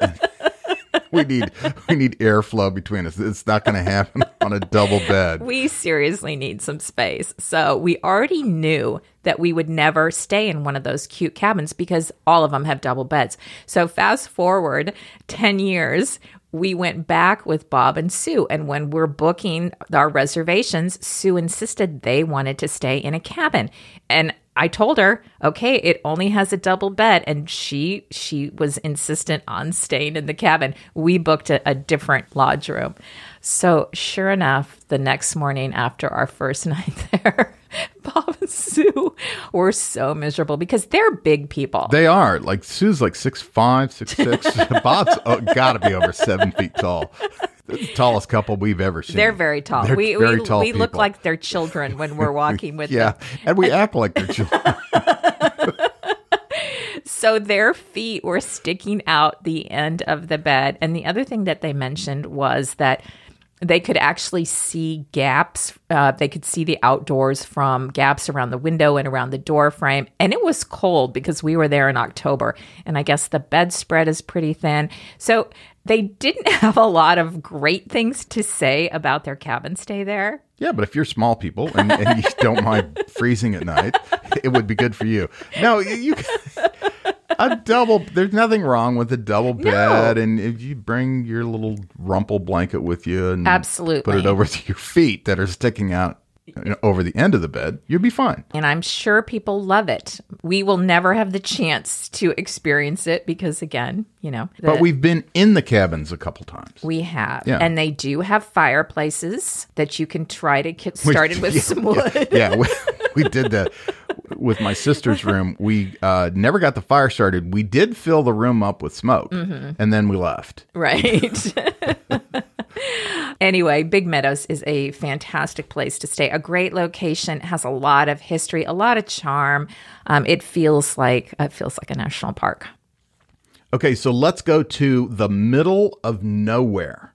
we need we need airflow between us. It's not going to happen on a double bed. We seriously need some space. So we already knew that we would never stay in one of those cute cabins because all of them have double beds. So fast forward 10 years, we went back with Bob and Sue. And when we're booking our reservations, Sue insisted they wanted to stay in a cabin. And I told her, okay, it only has a double bed, and she she was insistent on staying in the cabin. We booked a, a different lodge room. So sure enough, the next morning after our first (laughs) night there, (laughs) Bob and Sue were so miserable because they're big people. They are like Sue's like six five, six six. (laughs) Bob's uh, oh, got to be over seven feet tall. The tallest couple we've ever seen. They're very tall. They're we very we, tall we look like they're children when we're walking with them. yeah, them. and we (laughs) act like they're children. So their feet were sticking out the end of the bed. And the other thing that they mentioned was that they could actually see gaps. Uh, they could see the outdoors from gaps around the window and around the door frame. And it was cold because we were there in October. And I guess the bedspread is pretty thin. So they didn't (laughs) have a lot of great things to say about their cabin stay there. Yeah, but if you're small people and, and you don't mind (laughs) freezing at night, it would be good for you. No, you, you a double. There's nothing wrong with a double bed, and if you bring your little Rumpl blanket with you and Absolutely. put it over your feet that are sticking out you know, over the end of the bed, you'll be fine. and I'm sure people love it. We will never have the chance to experience it because, again, you know, the- But we've been in the cabins a couple times. we have, Yeah. and they do have fireplaces that you can try to get started with yeah, some wood. yeah, (laughs) we, we did that with my sister's room. We uh, never got the fire started. We did fill the room up with smoke, Mm-hmm. and then we left. Right. (laughs) anyway, Big Meadows is a fantastic place to stay. A great location, has a lot of history, a lot of charm. Um, it feels like it feels like a national park. Okay, so let's go to the middle of nowhere,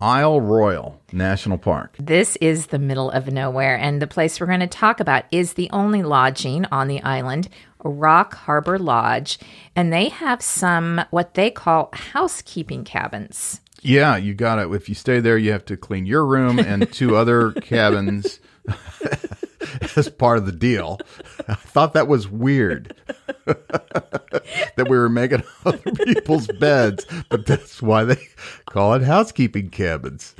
Isle Royale National Park. This is the middle of nowhere, and the place we're going to talk about is the only lodging on the island, Rock Harbor Lodge, and they have some what they call housekeeping cabins. Yeah, you got it. If you stay there, you have to clean your room and two other (laughs) cabins (laughs) as part of the deal. (laughs) I thought that was weird (laughs) that we were making (laughs) other people's beds, but that's why they call it housekeeping cabins.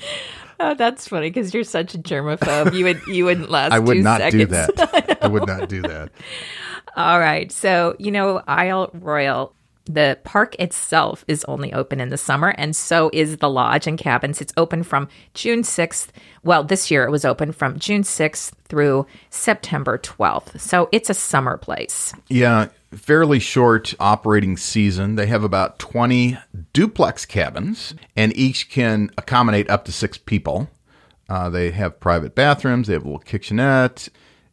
Oh, that's funny because you're such a germaphobe. You would you wouldn't last. I would not do seconds. that. I would not do that. All right. So, you know, Isle Royale, the park itself is only open in the summer, and so is the lodge and cabins. It's open from June 6th. Well, this year it was open from June 6th through September 12th. So it's a summer place. Yeah, fairly short operating season. They have about 20 duplex cabins, and each can accommodate up to six people. Uh, they have private bathrooms, they have a little kitchenette,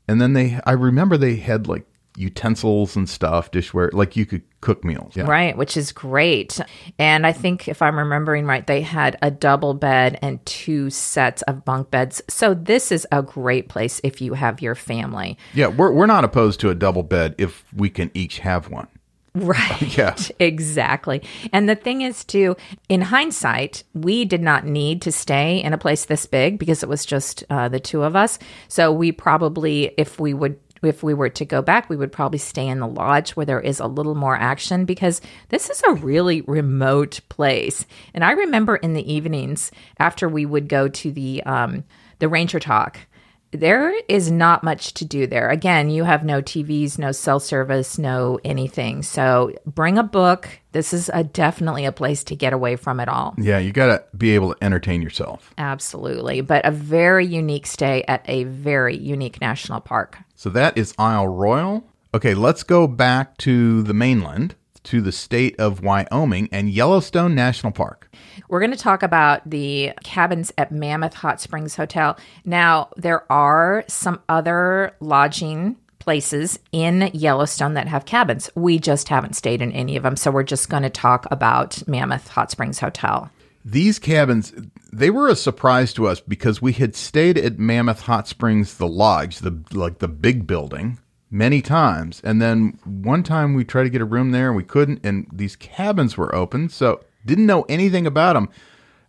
and then they, I remember they had like utensils and stuff, dishware, like you could cook meals. Yeah. Right, which is great. And I think if I'm remembering right, they had a double bed and two sets of bunk beds. So this is a great place if you have your family. Yeah, we're, we're not opposed to a double bed if we can each have one. Right. (laughs) Yeah. Exactly. And the thing is, too, in hindsight, we did not need to stay in a place this big because it was just uh, the two of us. So we probably, if we would, if we were to go back, we would probably stay in the lodge where there is a little more action because this is a really remote place. And I remember in the evenings after we would go to the um, the Ranger Talk, there is not much to do there. Again, you have no TVs, no cell service, no anything. So bring a book. This is a, definitely a place to get away from it all. Yeah, you got to be able to entertain yourself. Absolutely. But a very unique stay at a very unique national park. So that is Isle Royale. Okay, let's go back to the mainland, to the state of Wyoming and Yellowstone National Park. We're going to talk about the cabins at Mammoth Hot Springs Hotel. Now, there are some other lodging places in Yellowstone that have cabins. We just haven't stayed in any of them. So we're just going to talk about Mammoth Hot Springs Hotel. These cabins, they were a surprise to us because we had stayed at Mammoth Hot Springs, the lodge, the like the big building, many times, and then one time we tried to get a room there and we couldn't, and these cabins were open, so didn't know anything about them.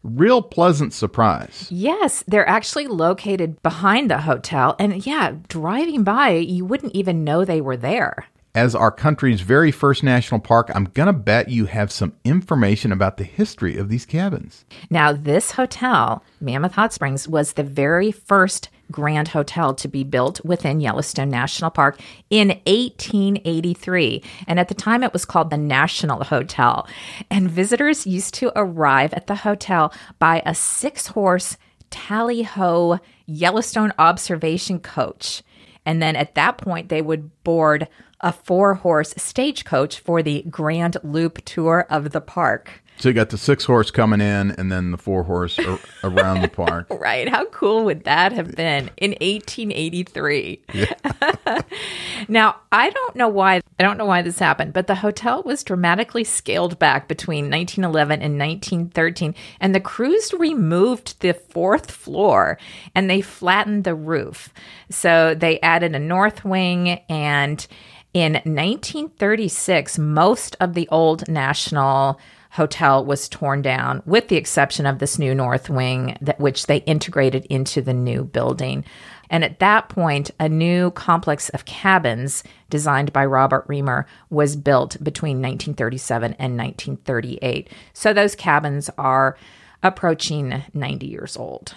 Real pleasant surprise. Yes, they're actually located behind the hotel. And yeah, driving by, you wouldn't even know they were there. As our country's very first national park, I'm going to bet you have some information about the history of these cabins. Now, this hotel, Mammoth Hot Springs, was the very first grand hotel to be built within Yellowstone National Park in 1883. And at the time, it was called the National Hotel. And visitors used to arrive at the hotel by a six horse tally ho Yellowstone observation coach. And then at that point, they would board a four horse stagecoach for the Grand Loop tour of the park. So you got the six horse coming in and then the four horse ar- around the park. (laughs) Right. How cool would that have been in 1883? Yeah. (laughs) now, I don't know why I don't know why this happened, but the hotel was dramatically scaled back between 1911 and 1913 and the crews removed the fourth floor and they flattened the roof. So they added a north wing and in 1936 most of the old national hotel was torn down, with the exception of this new north wing, that which they integrated into the new building. And at that point, a new complex of cabins designed by Robert Reamer was built between 1937 and 1938. So those cabins are approaching 90 years old.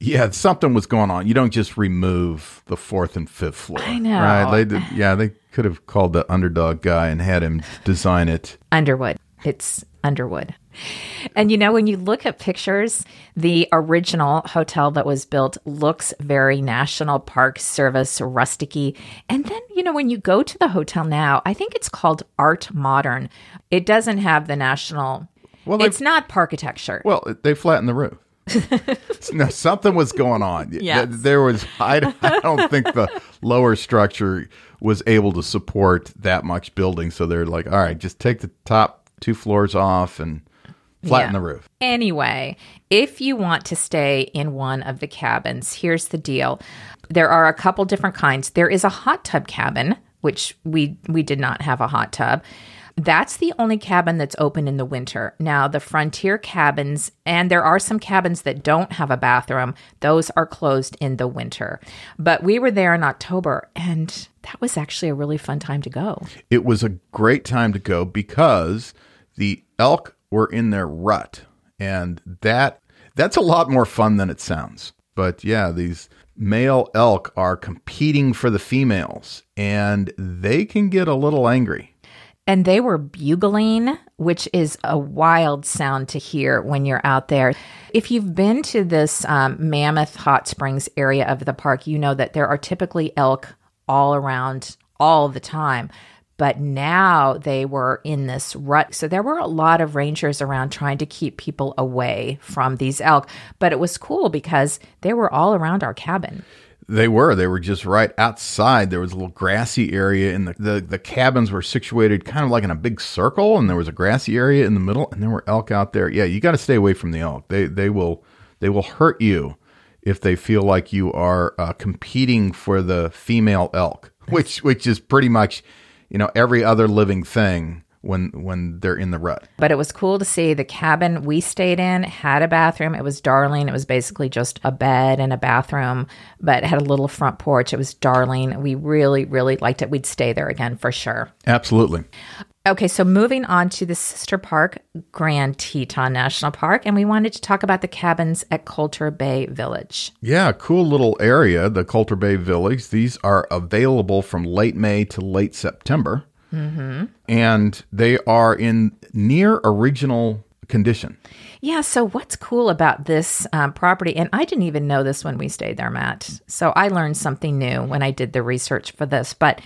Yeah, something was going on. You don't just remove the fourth and fifth floor. I know. Right? They did, (sighs) yeah, they could have called the underdog guy and had him design it. Underwood. It's Underwood. And you know, when you look at pictures, the original hotel that was built looks very National Park Service rusticy. And then, you know, when you go to the hotel now, I think it's called Art Moderne. It doesn't have the national. Well, it's not architecture. Well, they flattened the roof. (laughs) no, something was going on. Yeah, there was. I, I don't think the lower structure was able to support that much building. So they're like, all right, just take the top two floors off and flatten yeah. the roof. Anyway, if you want to stay in one of the cabins, here's the deal. There are a couple different kinds. There is a hot tub cabin, which we we did not have a hot tub. That's the only cabin that's open in the winter. Now, the frontier cabins, and there are some cabins that don't have a bathroom, those are closed in the winter. But we were there in October, and that was actually a really fun time to go. It was a great time to go because the elk were in their rut and that that's a lot more fun than it sounds but yeah these male elk are competing for the females and they can get a little angry and they were bugling which is a wild sound to hear when you're out there if you've been to this um, mammoth hot springs area of the park you know that there are typically elk all around all the time but now they were in this rut. So there were a lot of rangers around trying to keep people away from these elk. But it was cool because they were all around our cabin. They were. They were just right outside. There was a little grassy area, and the, the, the cabins were situated kind of like in a big circle, and there was a grassy area in the middle, and there were elk out there. Yeah, you got to stay away from the elk. They they will they will hurt you if they feel like you are uh, competing for the female elk, (laughs) which which is pretty much you know every other living thing when when they're in the rut. But it was cool to see the cabin we stayed in had a bathroom. It was darling. It was basically just a bed and a bathroom, but it had a little front porch. It was darling. We really really liked it. We'd stay there again for sure. Absolutely. Okay, so moving on to the sister park, Grand Teton National Park, and we wanted to talk about the cabins at Colter Bay Village. Yeah, cool little area, the Colter Bay Village. These are available from late May to late September. Mm-hmm. And they are in near original condition. Yeah. So, what's cool about this um, property, and I didn't even know this when we stayed there, Matt. So, I learned something new when I did the research for this. But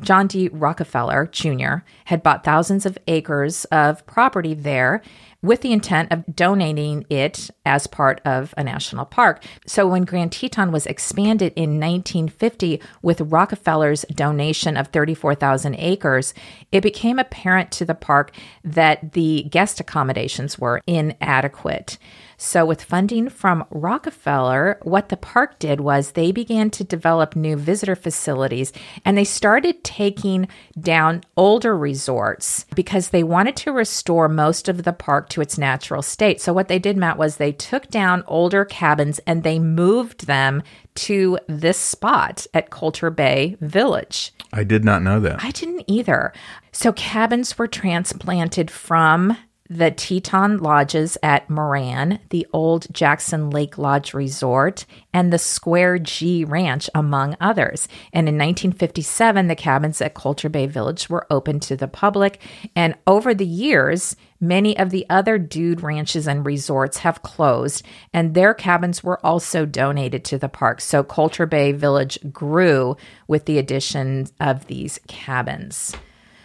John D. Rockefeller Jr. had bought thousands of acres of property there with the intent of donating it as part of a national park. So when Grand Teton was expanded in 1950 with Rockefeller's donation of 34,000 acres, it became apparent to the park that the guest accommodations were inadequate. So, with funding from Rockefeller, what the park did was they began to develop new visitor facilities and they started taking down older resorts because they wanted to restore most of the park to its natural state. So, what they did, Matt, was they took down older cabins and they moved them to this spot at Colter Bay Village. I did not know that. I didn't either. So cabins were transplanted from the Teton Lodges at Moran, the old Jackson Lake Lodge Resort, and the Square G Ranch, among others. And in 1957, the cabins at Colter Bay Village were open to the public. And over the years, many of the other dude ranches and resorts have closed, and their cabins were also donated to the park. So Colter Bay Village grew with the addition of these cabins.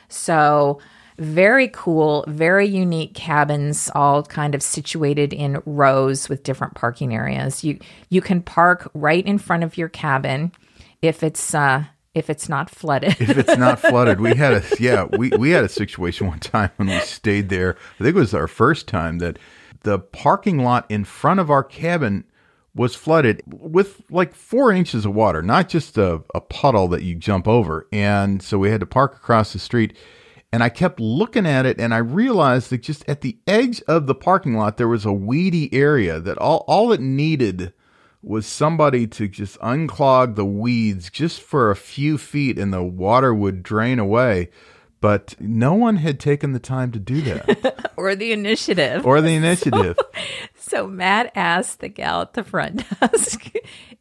So, very cool, very unique cabins, all kind of situated in rows with different parking areas. You you can park right in front of your cabin if it's uh, if it's not flooded. if it's not (laughs) flooded, we had a yeah we we had a situation one time when we stayed there. I think it was our first time that the parking lot in front of our cabin was flooded with like four inches of water, not just a, a puddle that you jump over. And so we had to park across the street and I kept looking at it and I realized that just at the edge of the parking lot there was a weedy area that all all it needed was somebody to just unclog the weeds just for a few feet and the water would drain away but no one had taken the time to do that (laughs) or the initiative. or the initiative (laughs) So Matt asked the gal at the front (laughs) desk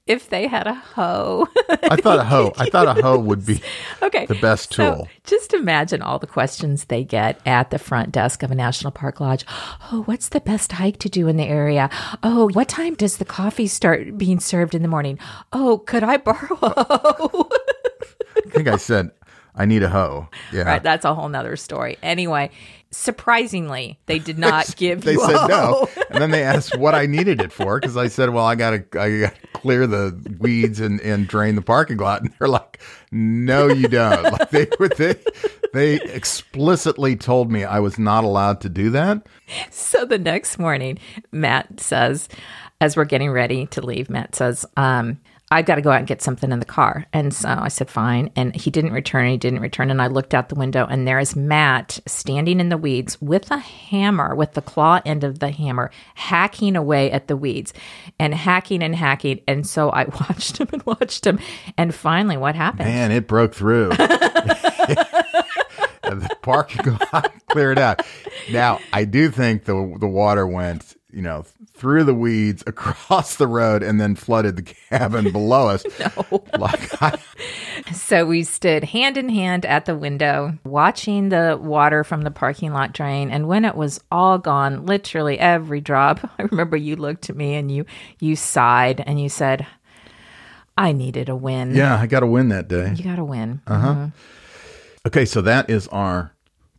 if they had a hoe. i thought a hoe i thought a hoe would be okay. the best So tool just imagine all the questions they get at the front desk of a national park lodge. Oh, what's the best hike to do in the area? Oh, what time does the coffee start being served in the morning? Oh, could I borrow a hoe? i think i said i need a hoe. Yeah. Right, that's a whole nother story. Anyway, surprisingly, they did not (laughs) give they said no. hoe. and then they asked what i needed it for because i said well i gotta i gotta clear the weeds and, and drain the parking lot. And they're like no you don't. (laughs) Like they were they they explicitly told me i was not allowed to do that. So the next morning, Matt says, as we're getting ready to leave, Matt says, um, I've got to go out and get something in the car. And so I said, fine. And he didn't return. He didn't return. And I looked out the window, and there is Matt standing in the weeds with a hammer, with the claw end of the hammer, hacking away at the weeds and hacking and hacking. And so I (laughs) watched him and watched him. And finally, what happened? man it broke through and (laughs) the parking lot (laughs) cleared out now i do think the the water went you know through the weeds (laughs) across the road and then flooded the cabin below us (laughs) no. (laughs) like I, So we stood hand in hand at the window, watching the water from the parking lot drain. And when it was all gone, literally every drop, I remember you looked at me and you you sighed and you said, "I needed a win. yeah i got to win that day You got to win." Uh-huh. Okay, so that is our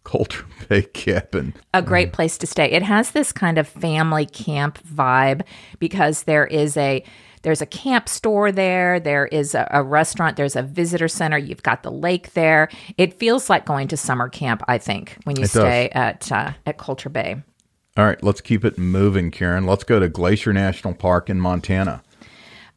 Colter (laughs) Bay cabin. a great place to stay. It has this kind of family camp vibe because there is a there's a camp store there, there is a, a restaurant, there's a visitor center, you've got the lake there. It feels like going to summer camp, I think, when you It does. stay at uh, at Colter Bay. All right, let's keep it moving, Karen. Let's go to Glacier National Park in Montana.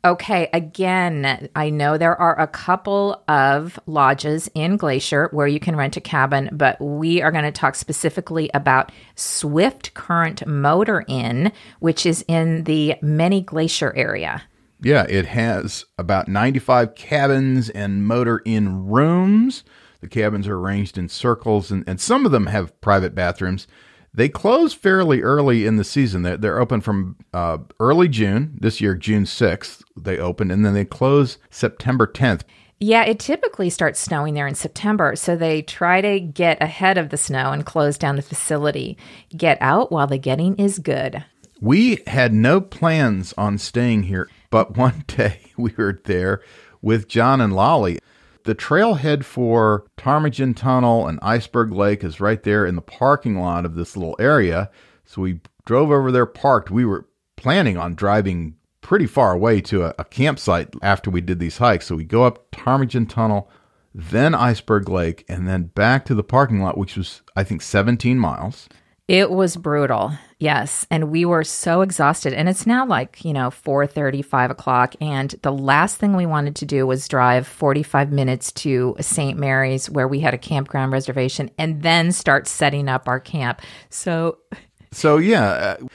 Okay, again, I know there are a couple of lodges in Glacier where you can rent a cabin, but we are going to talk specifically about Swift Current Motor Inn, which is in the Many Glacier area. Yeah, it has about 95 cabins and motor inn rooms. The cabins are arranged in circles, and, and some of them have private bathrooms. They close fairly early in the season. They're, they're open from uh, early June. This year, June 6th, they opened, and then they close September 10th. Yeah, it typically starts snowing there in September, so they try to get ahead of the snow and close down the facility. Get out while the getting is good. We had no plans on staying here, but (laughs) one day we were there with John and Lolly. The trailhead for Ptarmigan Tunnel and Iceberg Lake is right there in the parking lot of this little area. So we drove over there, parked. We were planning on driving pretty far away to a, a campsite after we did these hikes. So we go up Ptarmigan Tunnel, then Iceberg Lake, and then back to the parking lot, which was, I think, 17 miles. It was brutal. Yes. And we were so exhausted. And it's now like, you know, 4 5 o'clock. And the last thing we wanted to do was drive 45 minutes to St. Mary's where we had a campground reservation and then start setting up our camp. So, so yeah. Uh,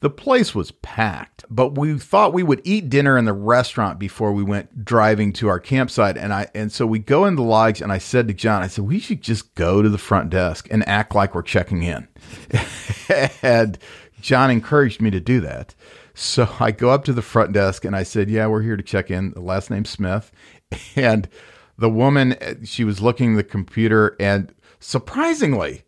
the place was packed, but we thought we would eat dinner in the restaurant before we went driving to our campsite. And I and so we go in the lodge, and I said to John, I said we should just go to the front desk and act like we're checking in. (laughs) and John encouraged me to do that. So I go up to the front desk and I said, "Yeah, we're here to check in. The last name Smith." (laughs) And the woman, she was looking the computer, and surprisingly,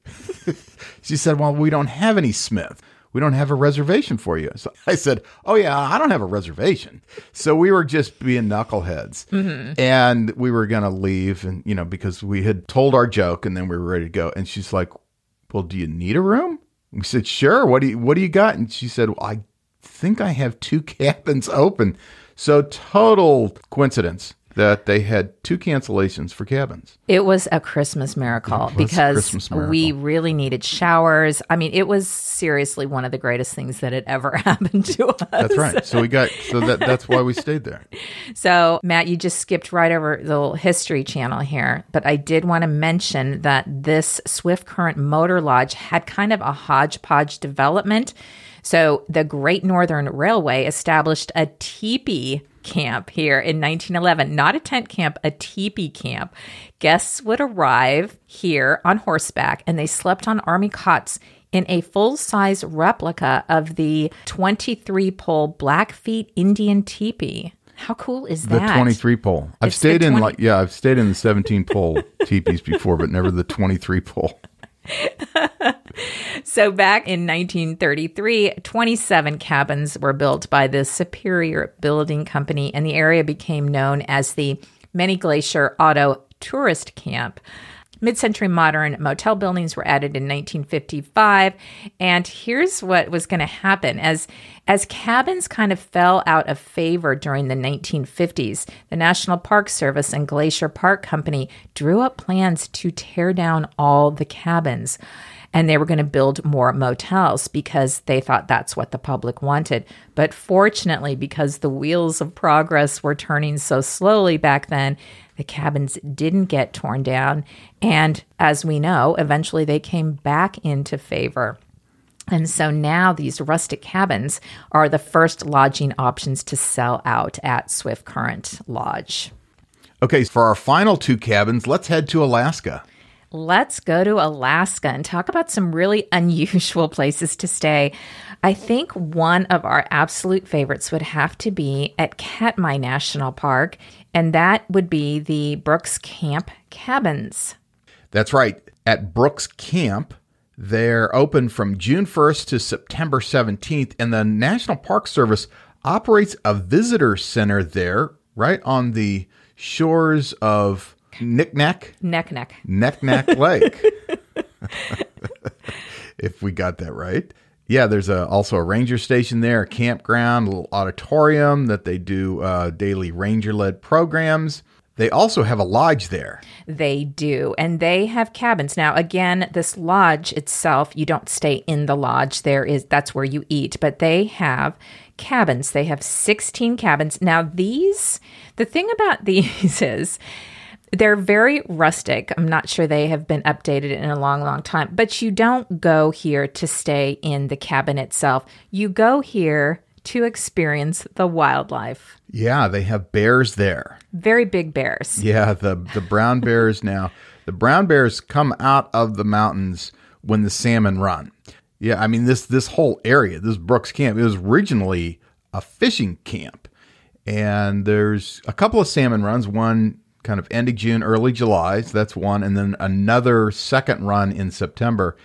(laughs) she said, "Well, we don't have any Smith." We don't have a reservation for you. So (laughs) I said, Oh, yeah, I don't have a reservation. So we were just being knuckleheads. Mm-hmm. And we were going to leave, and, you know, because we had told our joke and then we were ready to go. And she's like, Well, do you need a room? We said, Sure. What do you, what do you got? And she said, well, I think I have two (laughs) cabins open. So total coincidence that they had two cancellations for cabins. It was a Christmas miracle because Christmas miracle. we really needed showers. I mean, it was seriously one of the greatest things that had ever (laughs) happened to us. That's right. So we got so that that's why we stayed there. (laughs) So, Matt, you just skipped right over the little history channel here, but I did want to mention that this Swift Current Motor Lodge had kind of a hodgepodge development. So, the Great Northern Railway established a teepee camp here in 1911. Not a tent camp, a teepee camp. Guests would arrive here on horseback and they slept on army cots in a full size replica of the 23 pole Blackfeet Indian teepee. How cool is that? The 23 pole. I've it's stayed 20- in like, yeah, I've stayed in the 17 pole (laughs) teepees before, but never the 23 pole. (laughs) so back in 1933, 27 cabins were built by the Superior Building Company, and the area became known as the Many Glacier Auto Tourist Camp. Mid century modern motel buildings were added in 1955. And here's what was going to happen as, as cabins kind of fell out of favor during the 1950s, the National Park Service and Glacier Park Company drew up plans to tear down all the cabins and they were going to build more motels because they thought that's what the public wanted. But fortunately, because the wheels of progress were turning so slowly back then, the cabins didn't get torn down. And as we know, eventually they came back into favor. And so now these rustic cabins are the first lodging options to sell out at Swift Current Lodge. Okay, for our final two cabins, let's head to Alaska. Let's go to Alaska and talk about some really (laughs) unusual places to stay. I think one of our absolute favorites would have to be at Katmai National Park, and that would be the Brooks Camp Cabins. That's right. At Brooks Camp, they're open from June 1st to September 17th, and the National Park Service operates a visitor center there, right on the shores of Nick Nack? Neck Neck. Neck Neck Lake. if we got that right. Yeah, there's a, also a ranger station there, a campground, a little auditorium that they do uh, daily ranger led programs. They also have a lodge there. They do. And they have cabins. Now, again, this lodge itself, you don't stay in the lodge. There is that's where you eat, but they have cabins. They have 16 cabins. Now, these the thing about (laughs) these is they're very rustic. I'm not sure they have been updated in a long, long time, but you don't go here to stay in the cabin itself. You go here to experience the wildlife. Yeah, they have bears there. Very big bears. Yeah, the the brown bears (laughs) now. The brown bears come out of the mountains when the salmon run. Yeah, I mean this this whole area, this Brooks camp, it was originally a fishing camp. And there's a couple of salmon runs, one kind of ending June, early July. So that's one. And then another second run in September.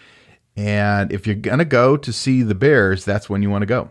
And if you're going to go to see the Bears, that's when you want to go.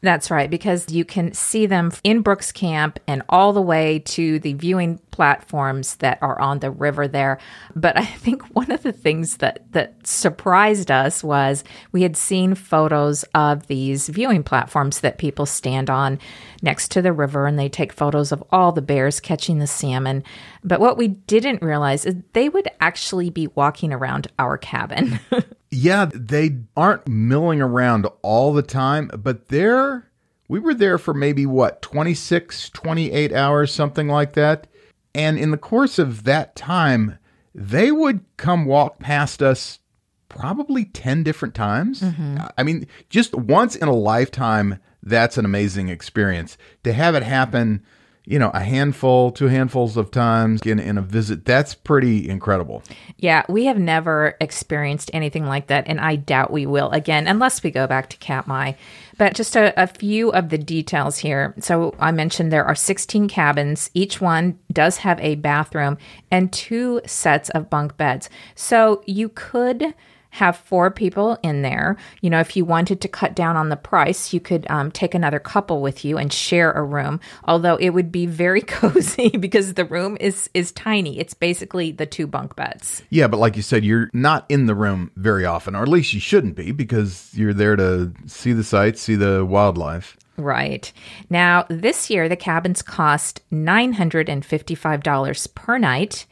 That's right, because you can see them in Brooks Camp and all the way to the viewing platforms that are on the river there. But I think one of the things that, that surprised us was we had seen photos of these viewing platforms that people stand on next to the river and they take photos of all the bears catching the salmon. But what we didn't realize is they would actually be walking around our cabin. (laughs) Yeah, they aren't milling around all the time, but they're we were there for maybe what 26 28 hours something like that. And in the course of that time they would come walk past us probably 10 different times. Mm-hmm. I mean just once in a lifetime that's an amazing experience. To have it happen you know a handful two handfuls of times in, in a visit that's pretty incredible Yeah, we have never experienced anything like that, and I doubt we will again unless we go back to Katmai. But just a, a few of the details here. So I mentioned there are 16 cabins. Each one does have a bathroom and two sets of bunk beds. So you could have four people in there. You know, if you wanted to cut down on the price, you could um, take another couple with you and share a room. Although it would be very (laughs) cozy because the room is is tiny. It's basically the two bunk beds. Yeah, but like you said, you're not in the room very often, or at least you shouldn't be, because you're there to see the sights, see the wildlife. Right. Now, this year, the cabins cost $955 per night,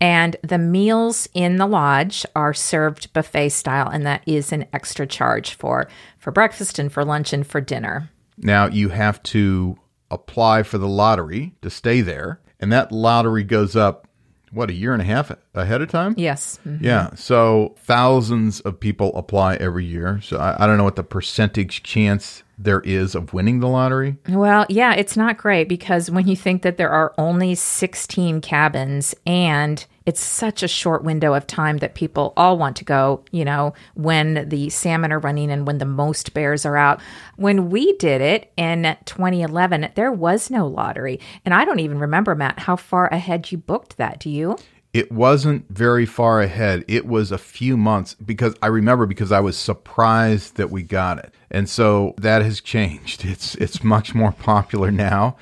and the meals in the lodge are served buffet style, and that is an extra charge for, for breakfast and for lunch and for dinner. Now you have to apply for the lottery to stay there, and that lottery goes up, what, a year and a half ahead of time? Yes. Mhm. Yeah, so thousands of people apply every year. So I, I don't know what the percentage chance there is of winning the lottery. Well, yeah, it's not great because when you think that there are only 16 cabins and it's such a short window of time that people all want to go, you know, when the salmon are running and when the most bears are out. When we did it in 2011, there was no lottery. And I don't even remember, Matt, how far ahead you booked that. Do you? It wasn't very far ahead. It was a few months because I remember because I was surprised that we got it. And so that has changed. It's it's much more popular now.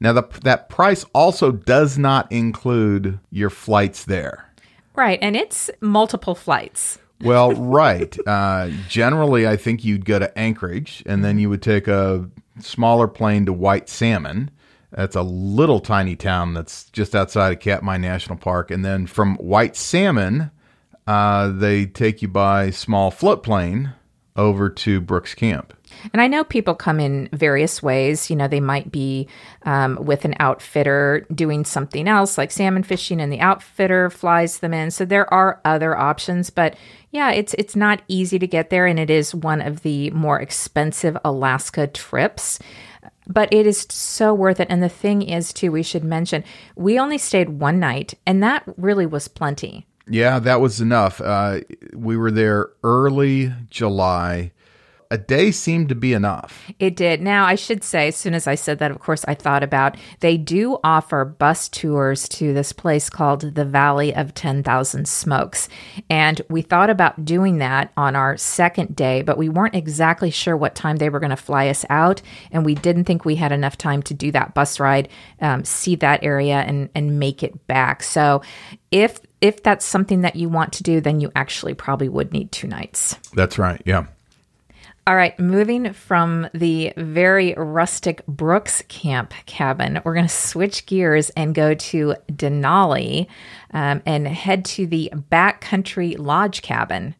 Now the, that price also does not include your flights there. Right. And it's multiple flights. Well, right. Uh, generally, I think you'd go to Anchorage and then you would take a smaller plane to White Salmon. That's a little tiny town that's just outside of Katmai National Park. And then from White Salmon, uh, they take you by small float plane over to Brooks Camp. And I know people come in various ways. You know, they might be um, with an outfitter doing something else, like salmon fishing, and the outfitter flies them in. So there are other options, but yeah, it's it's not easy to get there, and it is one of the more expensive Alaska trips. But it is so worth it. And the thing is, too, we should mention we only stayed one night, and that really was plenty. Yeah, that was enough. Uh, we were there early July. A day seemed to be enough. It did. Now, I should say, as soon as I said that, of course, I thought about they do offer bus tours to this place called the Valley of 10,000 Smokes. And we thought about doing that on our second day, but we weren't exactly sure what time they were going to fly us out. And we didn't think we had enough time to do that bus ride, um, see that area, and, and make it back. So if if that's something that you want to do, then you actually probably would need two nights. That's right. Yeah. All right, moving from the very rustic Brooks Camp cabin, we're going to switch gears and go to Denali um, and head to the Backcountry Lodge cabin.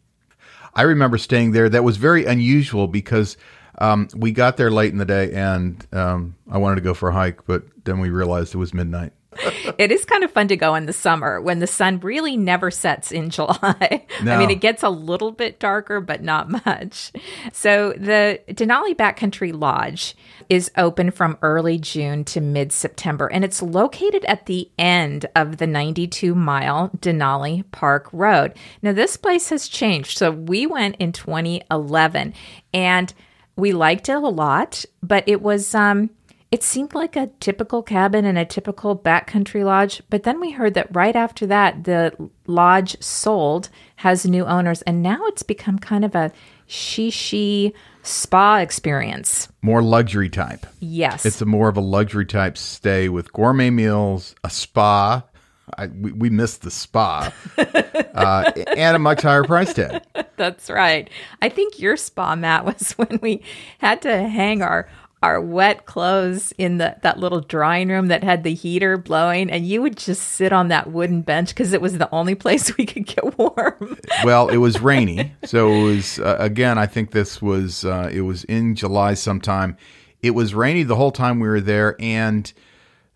I remember staying there. That was very unusual because um, we got there late in the day and um, I wanted to go for a hike, but then we realized it was midnight. (laughs) it is kind of fun to go in the summer when the sun really never sets in July. I mean, it gets a little bit darker, but not much. So, the Denali Backcountry Lodge is open from early June to mid September, and it's located at the end of the 92 mile Denali Park Road. Now, this place has changed. So, we went in 2011 and we liked it a lot, but it was, um, it seemed like a typical cabin in a typical backcountry lodge, but then we heard that right after that, the lodge sold, has new owners, and now it's become kind of a shishi spa experience. More luxury type. Yes. It's a more of a luxury type stay with gourmet meals, a spa. I, we, we missed the spa, (laughs) uh, and a much higher price tag. (laughs) That's right. I think your spa mat was (laughs) when we had to hang our our wet clothes in the that little drying room that had the heater blowing, and you would just sit on that wooden bench because it was the only (laughs) place we could get warm. well, it was rainy, (laughs) so it was uh, again. I think this was uh, it was in July sometime. It was rainy the whole time we were there, and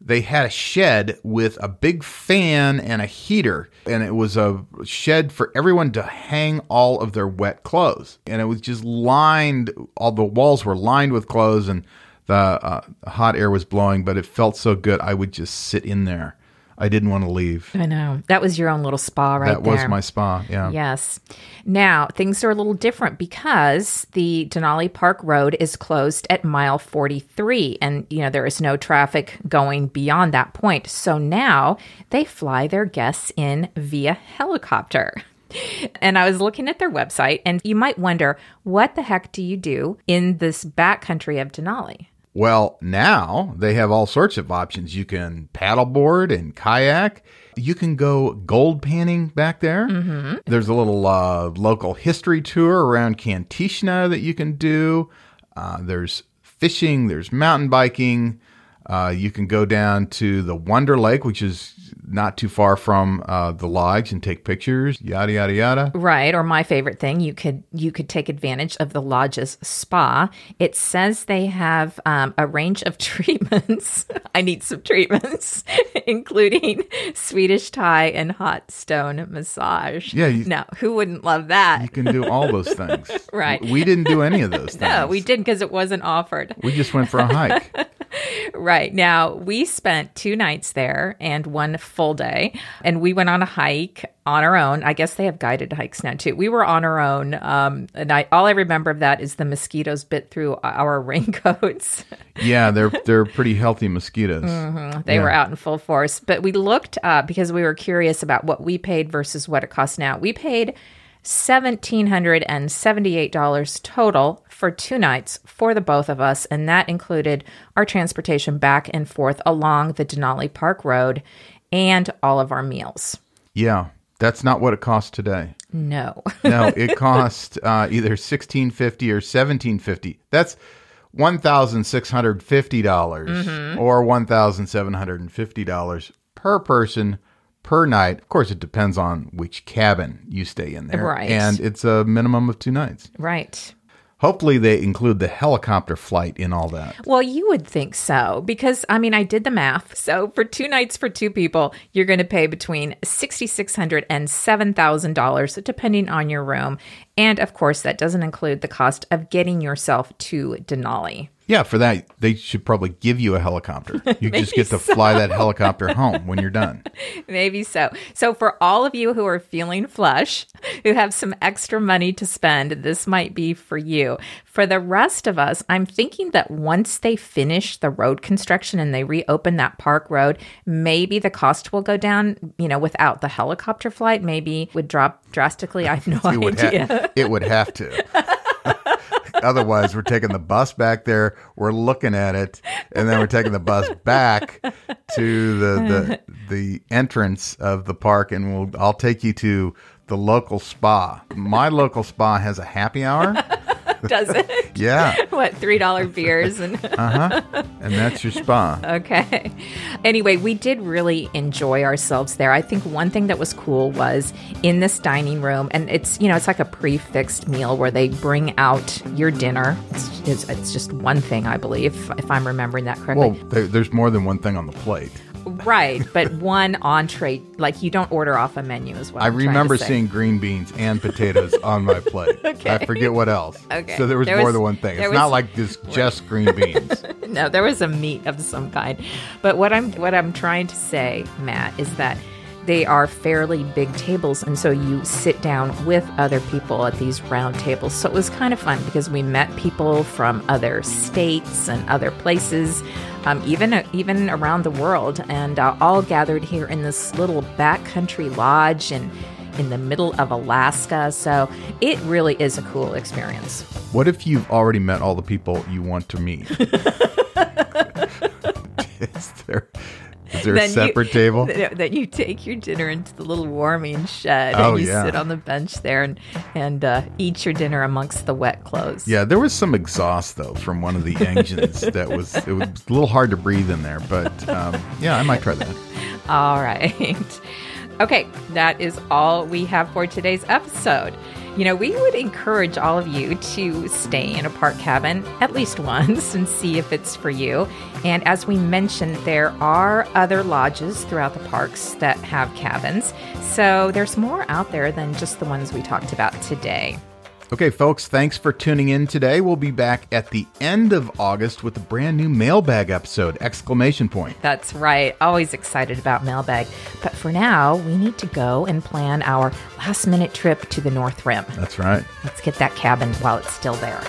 they had a shed with a big fan and a heater and it was a shed for everyone to hang all of their wet clothes. And it was just lined all the walls were lined with clothes and the uh, hot air was blowing but it felt so good i would just sit in there I didn't want to leave. I know. That was your own little spa right that there. was my spa, yeah. Yes. Now, things are a little different because the Denali Park Road is closed at mile 43 and you know there is no traffic going beyond that point. So now they fly their guests in via helicopter. (laughs) And I was looking at their website, and you might wonder, what the heck do you do in this backcountry of Denali? Well, now they have all sorts of options. You can paddleboard and kayak. You can go gold panning back there. Mm-hmm. There's a little uh, local history tour around Kantishna that you can do. Uh, there's fishing, there's mountain biking. Uh, you can go down to the Wonder Lake, which is not too far from uh, the lodge and take pictures, yada yada yada. Right, or my favorite thing, you could you could take advantage of the lodge's spa. It says they have um, a range of (laughs) treatments. I need some treatments, (laughs) including Swedish Thai and hot stone massage. Yeah, you, now who wouldn't love that? You can do all (laughs) those things. right. We didn't do any of those things. No, we didn't because it wasn't offered. We just went for a hike. right. Now, we spent two nights there and one full day, and we went on a hike on our own. I guess they have guided hikes now too. We were on our own. Um, and I, all I remember of that is the mosquitoes bit through our (laughs) raincoats. yeah, they're they're pretty healthy mosquitoes. Mm-hmm. They yeah. were out in full force. But we looked uh, because we were curious about what we paid versus what it costs now. We paid $1,778 total for two nights for the both of us, and that included our transportation back and forth along the Denali Park Road and all of our meals. Yeah, that's not what it costs today. No. no, (laughs) it cost uh, either sixteen fifty or seventeen fifty. That's one thousand six hundred fifty dollars mm-hmm. or one thousand seven hundred and fifty dollars per person per night. Of course, it depends on which cabin you stay in there. Right. And it's a minimum of two nights. Right. Hopefully, they include the helicopter flight in all that. Well, you would think so because I mean, I did the math. So for two nights for two people, you're going to pay between sixty six hundred and seven thousand dollars, depending on your room, and of course, that doesn't include the cost of getting yourself to Denali. Yeah, for that, they should probably give you a helicopter. (laughs) You just get to fly that helicopter home when you're done. (laughs) Maybe so. So, for all of you who are feeling flush, who have some extra money to spend, this might be for you. For the rest of us, I'm thinking that once they finish the road construction and they reopen that park road, maybe the cost will go down, you know, without the helicopter flight, maybe would drop drastically. I have (laughs) no it idea. Would ha- it would have to. Otherwise, we're taking the bus back there. We're looking at it, and then we're taking the bus back to the the, the entrance of the park, and we'll I'll take you to the local spa. My local spa has a happy hour. (laughs) Does it? yeah. (laughs) What three dollar beers and (laughs) uh huh. And that's your spa. Okay. Anyway, we did really enjoy ourselves there. I think one thing that was cool was in this dining room, and it's you know it's like a prefixed meal where they bring out your dinner. It's, it's, it's just one thing, I believe, if I'm remembering that correctly. Well, there, there's more than one thing on the plate. Right, but one entree, like you don't order off a menu as well. I remember seeing green beans and potatoes on my plate. (laughs) Okay. I forget what else. Okay. So there was There more was- than one thing. It's not like just just green beans. (laughs) no, there was a meat of some kind. But what I'm what I'm trying to say, Matt, is that they are fairly big tables and so you sit down with other people at these round tables. So it was kind of fun because we met people from other states and other places. Um, even even around the world, and uh, all gathered here in this little backcountry lodge and in the middle of Alaska. So it really is a cool experience. What if you've already met all the people you want to meet? (laughs) (laughs) is there is there a Then you- separate table? (laughs) That you take your dinner into the little warming shed Oh, and you yeah. sit on the bench there and and uh, eat your dinner amongst the wet clothes. Yeah, there was some exhaust though from one of the engines (laughs) that was it was a little hard to breathe in there, but um, yeah, I might try that. (laughs) All right. Okay, that is all we have for today's episode. You know, we would encourage all of you to stay in a park cabin at least (laughs) once and see if it's for you. And as we mentioned, there are other lodges throughout the parks that have cabins. So there's more out there than just the ones we talked about today. Okay, folks, thanks for tuning in today. We'll be back at the end of August with a brand new mailbag episode! Exclamation point. That's right. Always excited about mailbag. But for now, we need to go and plan our last minute trip to the North Rim. That's right. Let's get that cabin while it's still there.